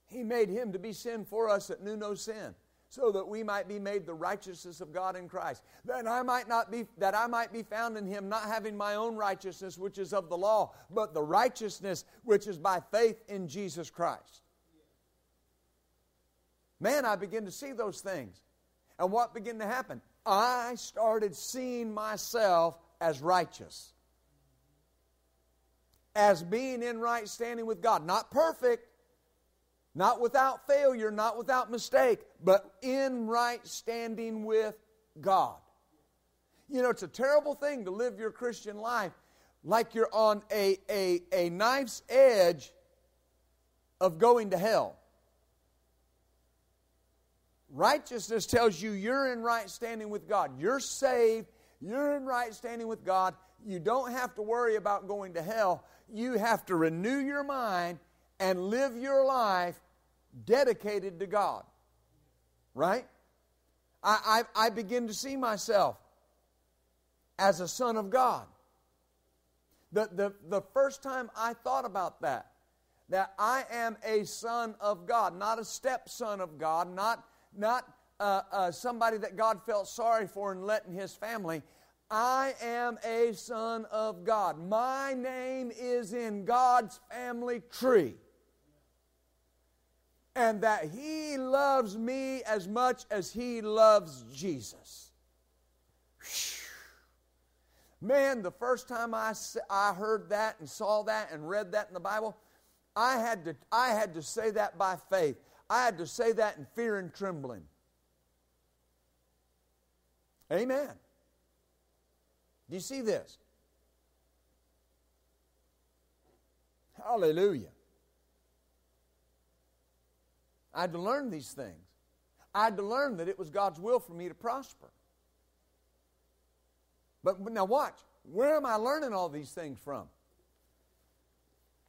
S1: He made him to be sin for us that knew no sin, so that we might be made the righteousness of God in Christ. That I might not be that I might be found in him, not having my own righteousness, which is of the law, but the righteousness which is by faith in Jesus Christ. Man, I begin to see those things. And what began to happen? I started seeing myself as righteous, as being in right standing with God. Not perfect, not without failure, not without mistake, but in right standing with God. You know, it's a terrible thing to live your Christian life like you're on a, a, a knife's edge of going to hell. Righteousness tells you you're in right standing with God. You're saved. You're in right standing with God. You don't have to worry about going to hell. You have to renew your mind and live your life dedicated to God. Right? I, I, I begin to see myself as a son of God. The, the, the first time I thought about that, that I am a son of God, not a stepson of God, not not uh, uh, somebody that God felt sorry for and let in his family. I am a son of God. My name is in God's family tree. And that He loves me as much as He loves Jesus. Man, the first time I, I heard that and saw that and read that in the Bible, I had, to, I had to say that by faith. I had to say that in fear and trembling. Amen. Do you see this? Hallelujah. I had to learn these things. I had to learn that it was God's will for me to prosper. But, but now watch. Where am I learning all these things from?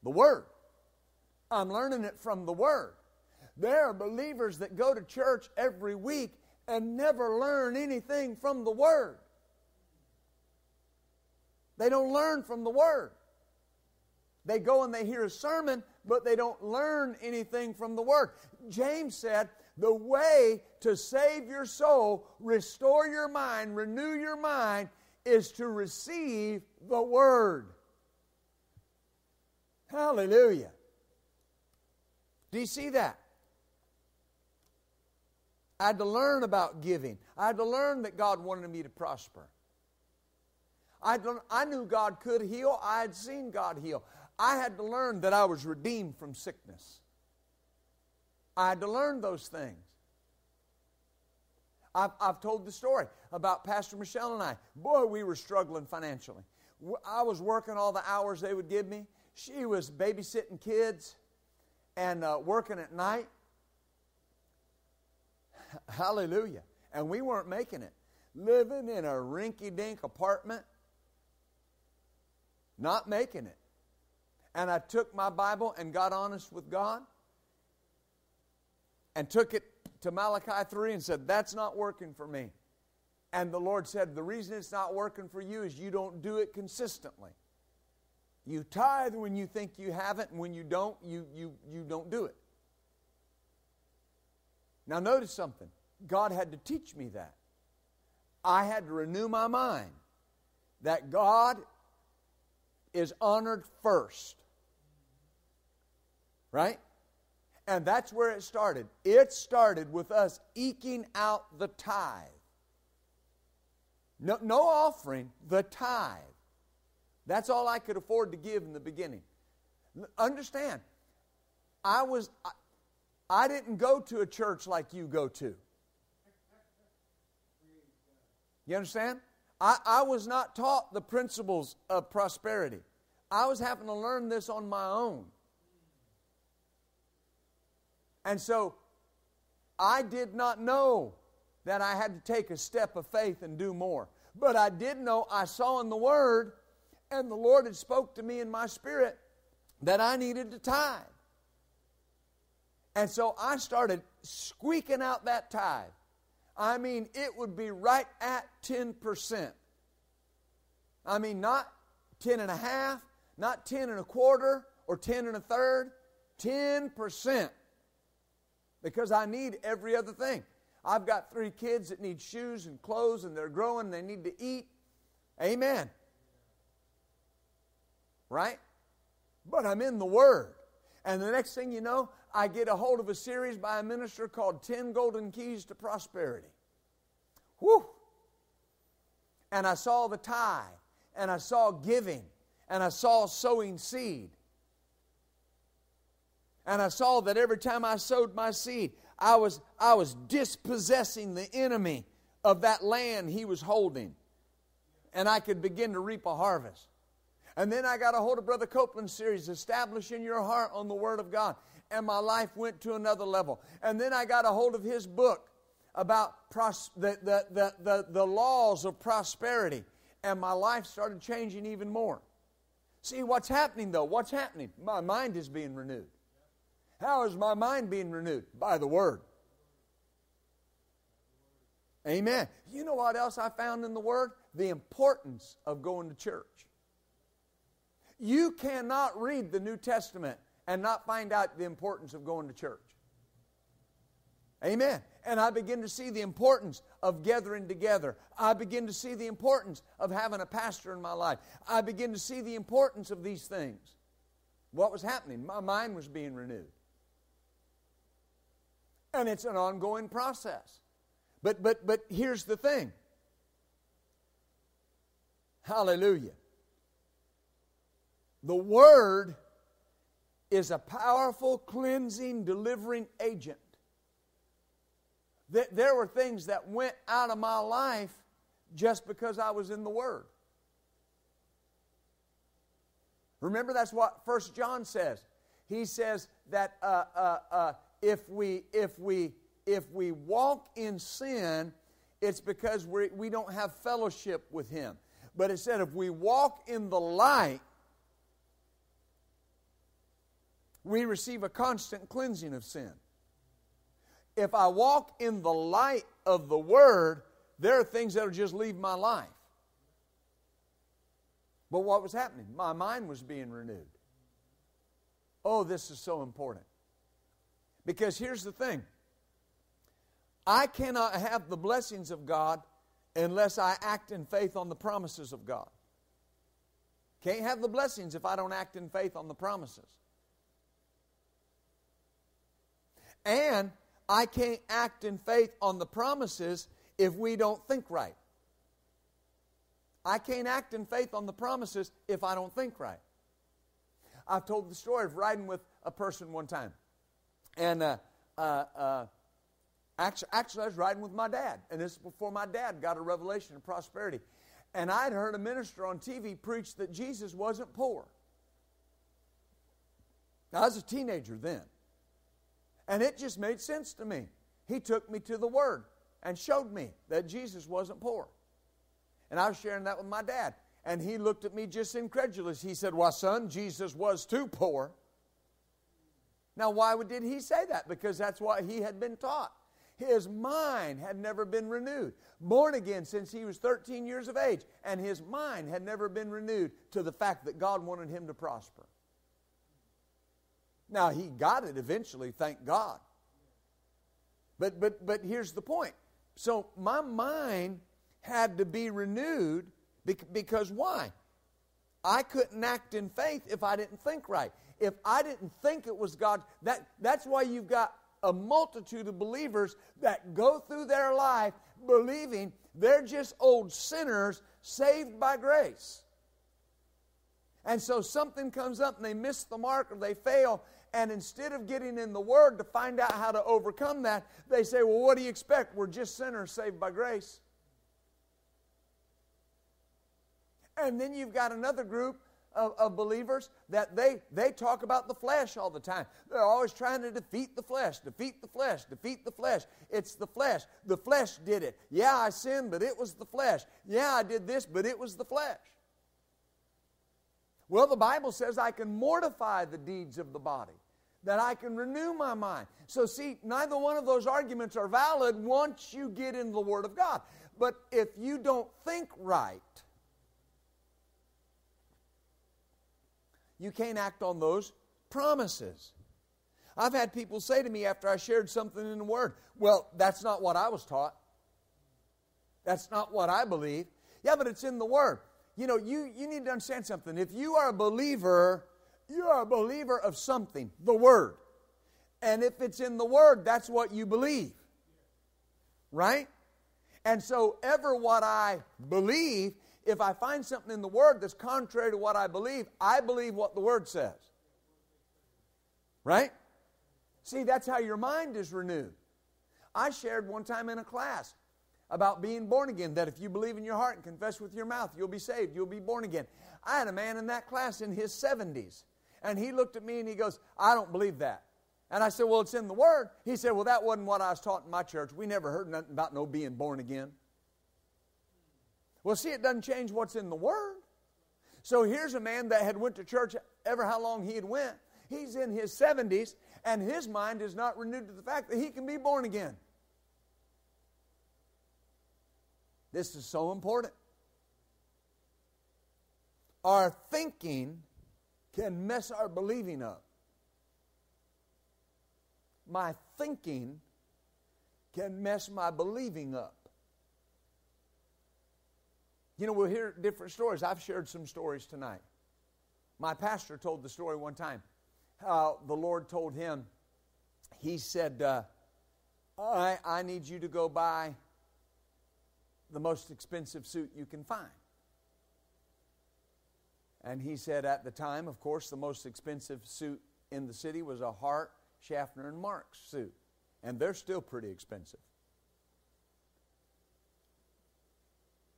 S1: The Word. I'm learning it from the Word. There are believers that go to church every week and never learn anything from the Word. They don't learn from the Word. They go and they hear a sermon, but they don't learn anything from the Word. James said, The way to save your soul, restore your mind, renew your mind, is to receive the Word. Hallelujah. Do you see that? I had to learn about giving. I had to learn that God wanted me to prosper. I, I knew God could heal. I had seen God heal. I had to learn that I was redeemed from sickness. I had to learn those things. I've, I've told the story about Pastor Michelle and I. Boy, we were struggling financially. I was working all the hours they would give me. She was babysitting kids and uh, working at night. Hallelujah. And we weren't making it. Living in a rinky dink apartment, not making it. And I took my Bible and got honest with God and took it to Malachi 3 and said, That's not working for me. And the Lord said, The reason it's not working for you is you don't do it consistently. You tithe when you think you have it, and when you don't, you, you, you don't do it. Now, notice something. God had to teach me that. I had to renew my mind that God is honored first. Right? And that's where it started. It started with us eking out the tithe. No, no offering, the tithe. That's all I could afford to give in the beginning. Understand, I was I, didn't go to a church like you go to. You understand? I, I was not taught the principles of prosperity. I was having to learn this on my own. And so I did not know that I had to take a step of faith and do more. But I did know I saw in the Word, and the Lord had spoke to me in my spirit that I needed to tithe. And so I started squeaking out that tithe. I mean, it would be right at 10%. I mean, not 10 and a half, not 10 and a quarter, or 10 and a third, 10% because I need every other thing. I've got three kids that need shoes and clothes and they're growing, they need to eat. Amen. Right? But I'm in the Word. And the next thing you know, I get a hold of a series by a minister called 10 Golden Keys to Prosperity. Whew! And I saw the tithe, and I saw giving, and I saw sowing seed. And I saw that every time I sowed my seed, I was, I was dispossessing the enemy of that land he was holding. And I could begin to reap a harvest. And then I got a hold of Brother Copeland's series, Establishing Your Heart on the Word of God. And my life went to another level. And then I got a hold of his book about pros- the, the, the, the, the laws of prosperity. And my life started changing even more. See, what's happening though? What's happening? My mind is being renewed. How is my mind being renewed? By the Word. Amen. You know what else I found in the Word? The importance of going to church. You cannot read the New Testament and not find out the importance of going to church. Amen. And I begin to see the importance of gathering together. I begin to see the importance of having a pastor in my life. I begin to see the importance of these things. What was happening? My mind was being renewed and it's an ongoing process. But but but here's the thing. Hallelujah. The word is a powerful cleansing delivering agent. There were things that went out of my life just because I was in the Word. Remember, that's what First John says. He says that uh, uh, uh, if we if we if we walk in sin, it's because we we don't have fellowship with Him. But it said if we walk in the light, we receive a constant cleansing of sin. If I walk in the light of the Word, there are things that'll just leave my life. But what was happening? My mind was being renewed. Oh, this is so important. Because here's the thing I cannot have the blessings of God unless I act in faith on the promises of God. Can't have the blessings if I don't act in faith on the promises. And I can't act in faith on the promises if we don't think right. I can't act in faith on the promises if I don't think right. I've told the story of riding with a person one time. And uh, uh, uh, actually, actually, I was riding with my dad. And this is before my dad got a revelation of prosperity. And I'd heard a minister on TV preach that Jesus wasn't poor. Now, I was a teenager then. And it just made sense to me. He took me to the Word and showed me that Jesus wasn't poor. And I was sharing that with my dad. And he looked at me just incredulous. He said, Well, son, Jesus was too poor. Now, why did he say that? Because that's what he had been taught. His mind had never been renewed. Born again since he was 13 years of age, and his mind had never been renewed to the fact that God wanted him to prosper. Now, he got it eventually, thank God. But, but, but here's the point. So, my mind had to be renewed because why? I couldn't act in faith if I didn't think right. If I didn't think it was God, that, that's why you've got a multitude of believers that go through their life believing they're just old sinners saved by grace. And so something comes up and they miss the mark or they fail, and instead of getting in the Word to find out how to overcome that, they say, Well, what do you expect? We're just sinners saved by grace. And then you've got another group of, of, believers that they, they talk about the flesh all the time. They're always trying to defeat the flesh, defeat the flesh, defeat the flesh. It's the flesh. The flesh did it. Yeah, I sinned, but it was the flesh. Yeah, I did this, but it was the flesh. Well, the Bible says I can mortify the deeds of the body that I can renew my mind. So, see, neither one of those arguments are valid once you get into the Word of God. But if you don't think right, you can't act on those promises. I've had people say to me after I shared something in the Word, Well, that's not what I was taught. That's not what I believe. Yeah, but it's in the Word. You know, you, you need to understand something. If you are a believer, you're a believer of something, the Word. And if it's in the Word, that's what you believe. Right? And so, ever what I believe, if I find something in the Word that's contrary to what I believe, I believe what the Word says. Right? See, that's how your mind is renewed. I shared one time in a class about being born again, that if you believe in your heart and confess with your mouth, you'll be saved, you'll be born again. I had a man in that class in his 70s. And he looked at me and he goes, I don't believe that. And I said, Well, it's in the Word. He said, Well, that wasn't what I was taught in my church. We never heard nothing about no being born again. Well, see, it doesn't change what's in the Word. So here's a man that had went to church ever how long he had went. He's in his 70s, and his mind is not renewed to the fact that he can be born again. This is so important. Our thinking can mess our believing up. My thinking can mess my believing up. You know, we'll hear different stories. I've shared some stories tonight. My pastor told the story one time how the Lord told him, He said, uh, I, I need you to go buy the most expensive suit you can find. And he said at the time, of course, the most expensive suit in the city was a Hart, Schaffner, and Marx suit. And they're still pretty expensive.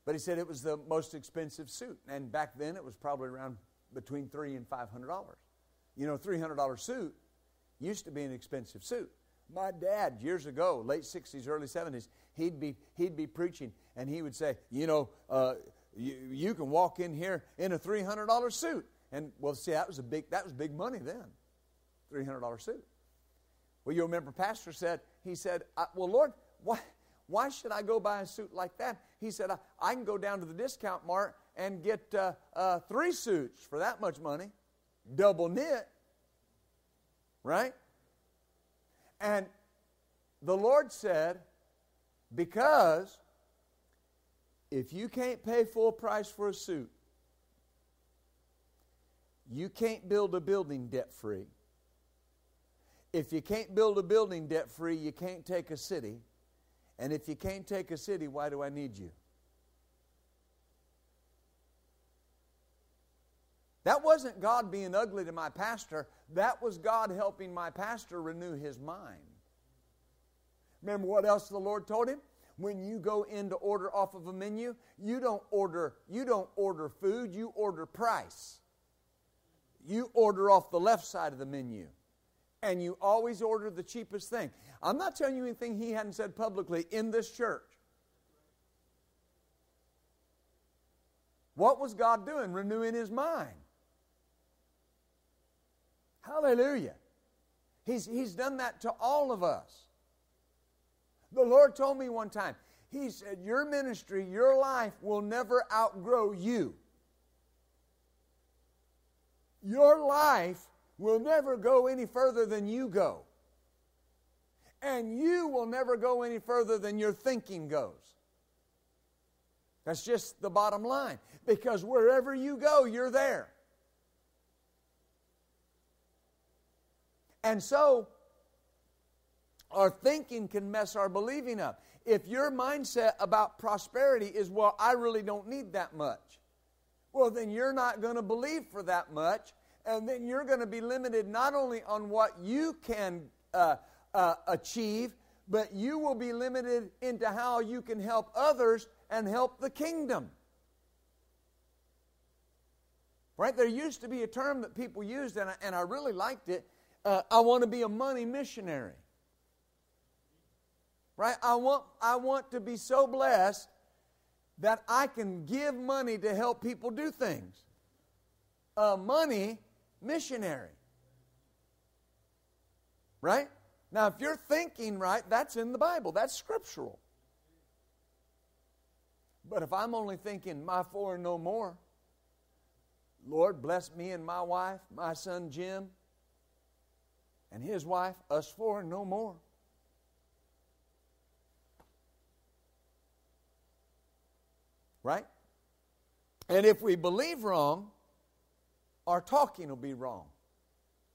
S1: But he said it was the most expensive suit. And back then it was probably around between three and five hundred dollars. You know, three hundred dollar suit used to be an expensive suit. My dad, years ago, late 60s, early 70s, he'd be, he'd be preaching and he would say, You know, uh, you, you can walk in here in a $300 suit. And well, see, that was a big, that was big money then. $300 suit. Well, you remember Pastor said, he said, well, Lord, why, why should I go buy a suit like that? He said, I, I can go down to the discount mart and get uh, uh, three suits for that much money, double knit, right? And the Lord said, because if you can't pay full price for a suit, you can't build a building debt free. If you can't build a building debt free, you can't take a city. And if you can't take a city, why do I need you? That wasn't God being ugly to my pastor, that was God helping my pastor renew his mind. Remember what else the Lord told him? When you go in to order off of a menu, you don't order you don't order food, you order price. You order off the left side of the menu. And you always order the cheapest thing. I'm not telling you anything he hadn't said publicly in this church. What was God doing? Renewing his mind. Hallelujah. He's, he's done that to all of us. The Lord told me one time, He said, Your ministry, your life will never outgrow you. Your life will never go any further than you go. And you will never go any further than your thinking goes. That's just the bottom line. Because wherever you go, you're there. And so, our thinking can mess our believing up. If your mindset about prosperity is, well, I really don't need that much, well, then you're not going to believe for that much, and then you're going to be limited not only on what you can uh, uh, achieve, but you will be limited into how you can help others and help the kingdom. Right? There used to be a term that people used, and I, and I really liked it. Uh, I want to be a money missionary. Right? I want, I want to be so blessed that I can give money to help people do things. A money missionary. Right? Now, if you're thinking right, that's in the Bible, that's scriptural. But if I'm only thinking my four and no more, Lord, bless me and my wife, my son Jim, and his wife, us four and no more. Right? And if we believe wrong, our talking will be wrong.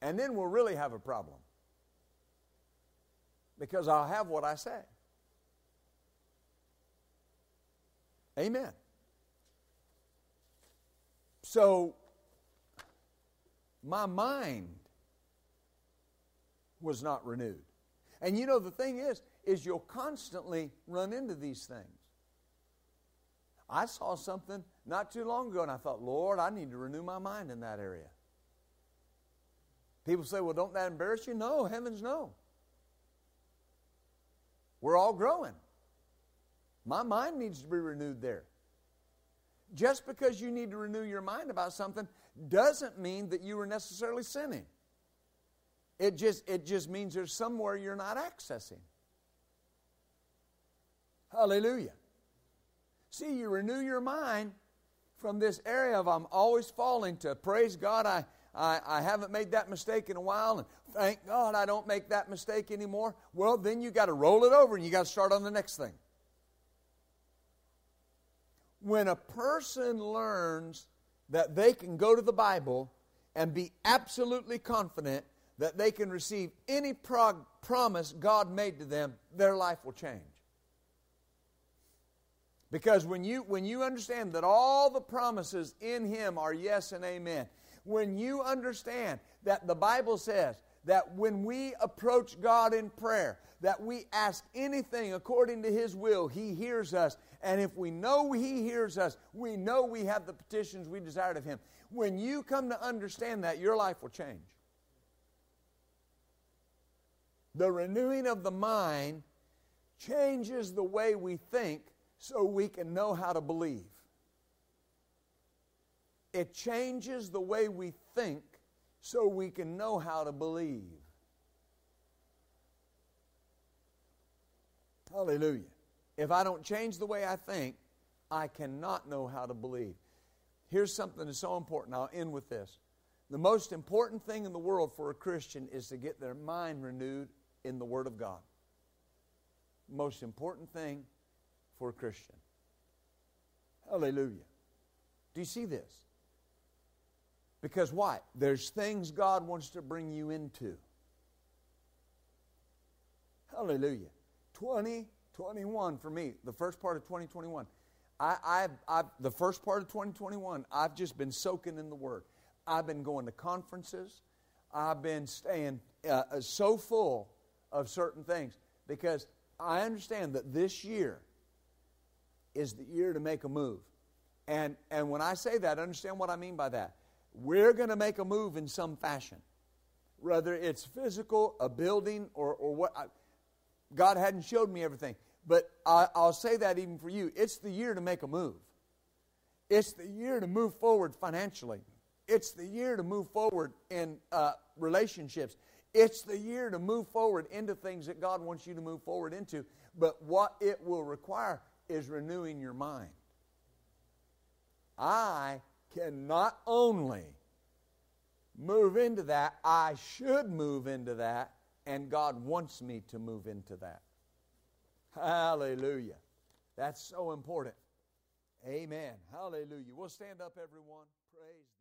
S1: And then we'll really have a problem. Because I'll have what I say. Amen. So, my mind was not renewed. And you know, the thing is, is you'll constantly run into these things. I saw something not too long ago and I thought, Lord, I need to renew my mind in that area. People say, well, don't that embarrass you? No, heavens no. We're all growing. My mind needs to be renewed there. Just because you need to renew your mind about something doesn't mean that you are necessarily sinning. It just, it just means there's somewhere you're not accessing. Hallelujah. See, you renew your mind from this area of I'm always falling to praise God, I, I, I haven't made that mistake in a while, and thank God I don't make that mistake anymore. Well, then you got to roll it over and you got to start on the next thing. When a person learns that they can go to the Bible and be absolutely confident that they can receive any prog- promise God made to them, their life will change. Because when you, when you understand that all the promises in Him are yes and amen, when you understand that the Bible says that when we approach God in prayer, that we ask anything according to His will, He hears us. And if we know He hears us, we know we have the petitions we desired of Him. When you come to understand that, your life will change. The renewing of the mind changes the way we think so we can know how to believe. It changes the way we think so we can know how to believe. Hallelujah. If I don't change the way I think, I cannot know how to believe. Here's something that's so important. I'll end with this. The most important thing in the world for a Christian is to get their mind renewed in the Word of God. Most important thing for a Christian. Hallelujah. Do you see this? Because why? There's things God wants to bring you into. Hallelujah. 2021 for me, the first part of 2021. I, I, I, the first part of 2021, I've just been soaking in the Word. I've been going to conferences. I've been staying uh, uh, so full of certain things because I understand that this year is the year to make a move. And, and when I say that, understand what I mean by that. We're going to make a move in some fashion, whether it's physical, a building, or, or what. I, God hadn't showed me everything. But I, I'll say that even for you. It's the year to make a move. It's the year to move forward financially. It's the year to move forward in uh, relationships. It's the year to move forward into things that God wants you to move forward into. But what it will require is renewing your mind. I can not only move into that, I should move into that, and God wants me to move into that. Hallelujah. That's so important. Amen. Hallelujah. We'll stand up, everyone. Praise.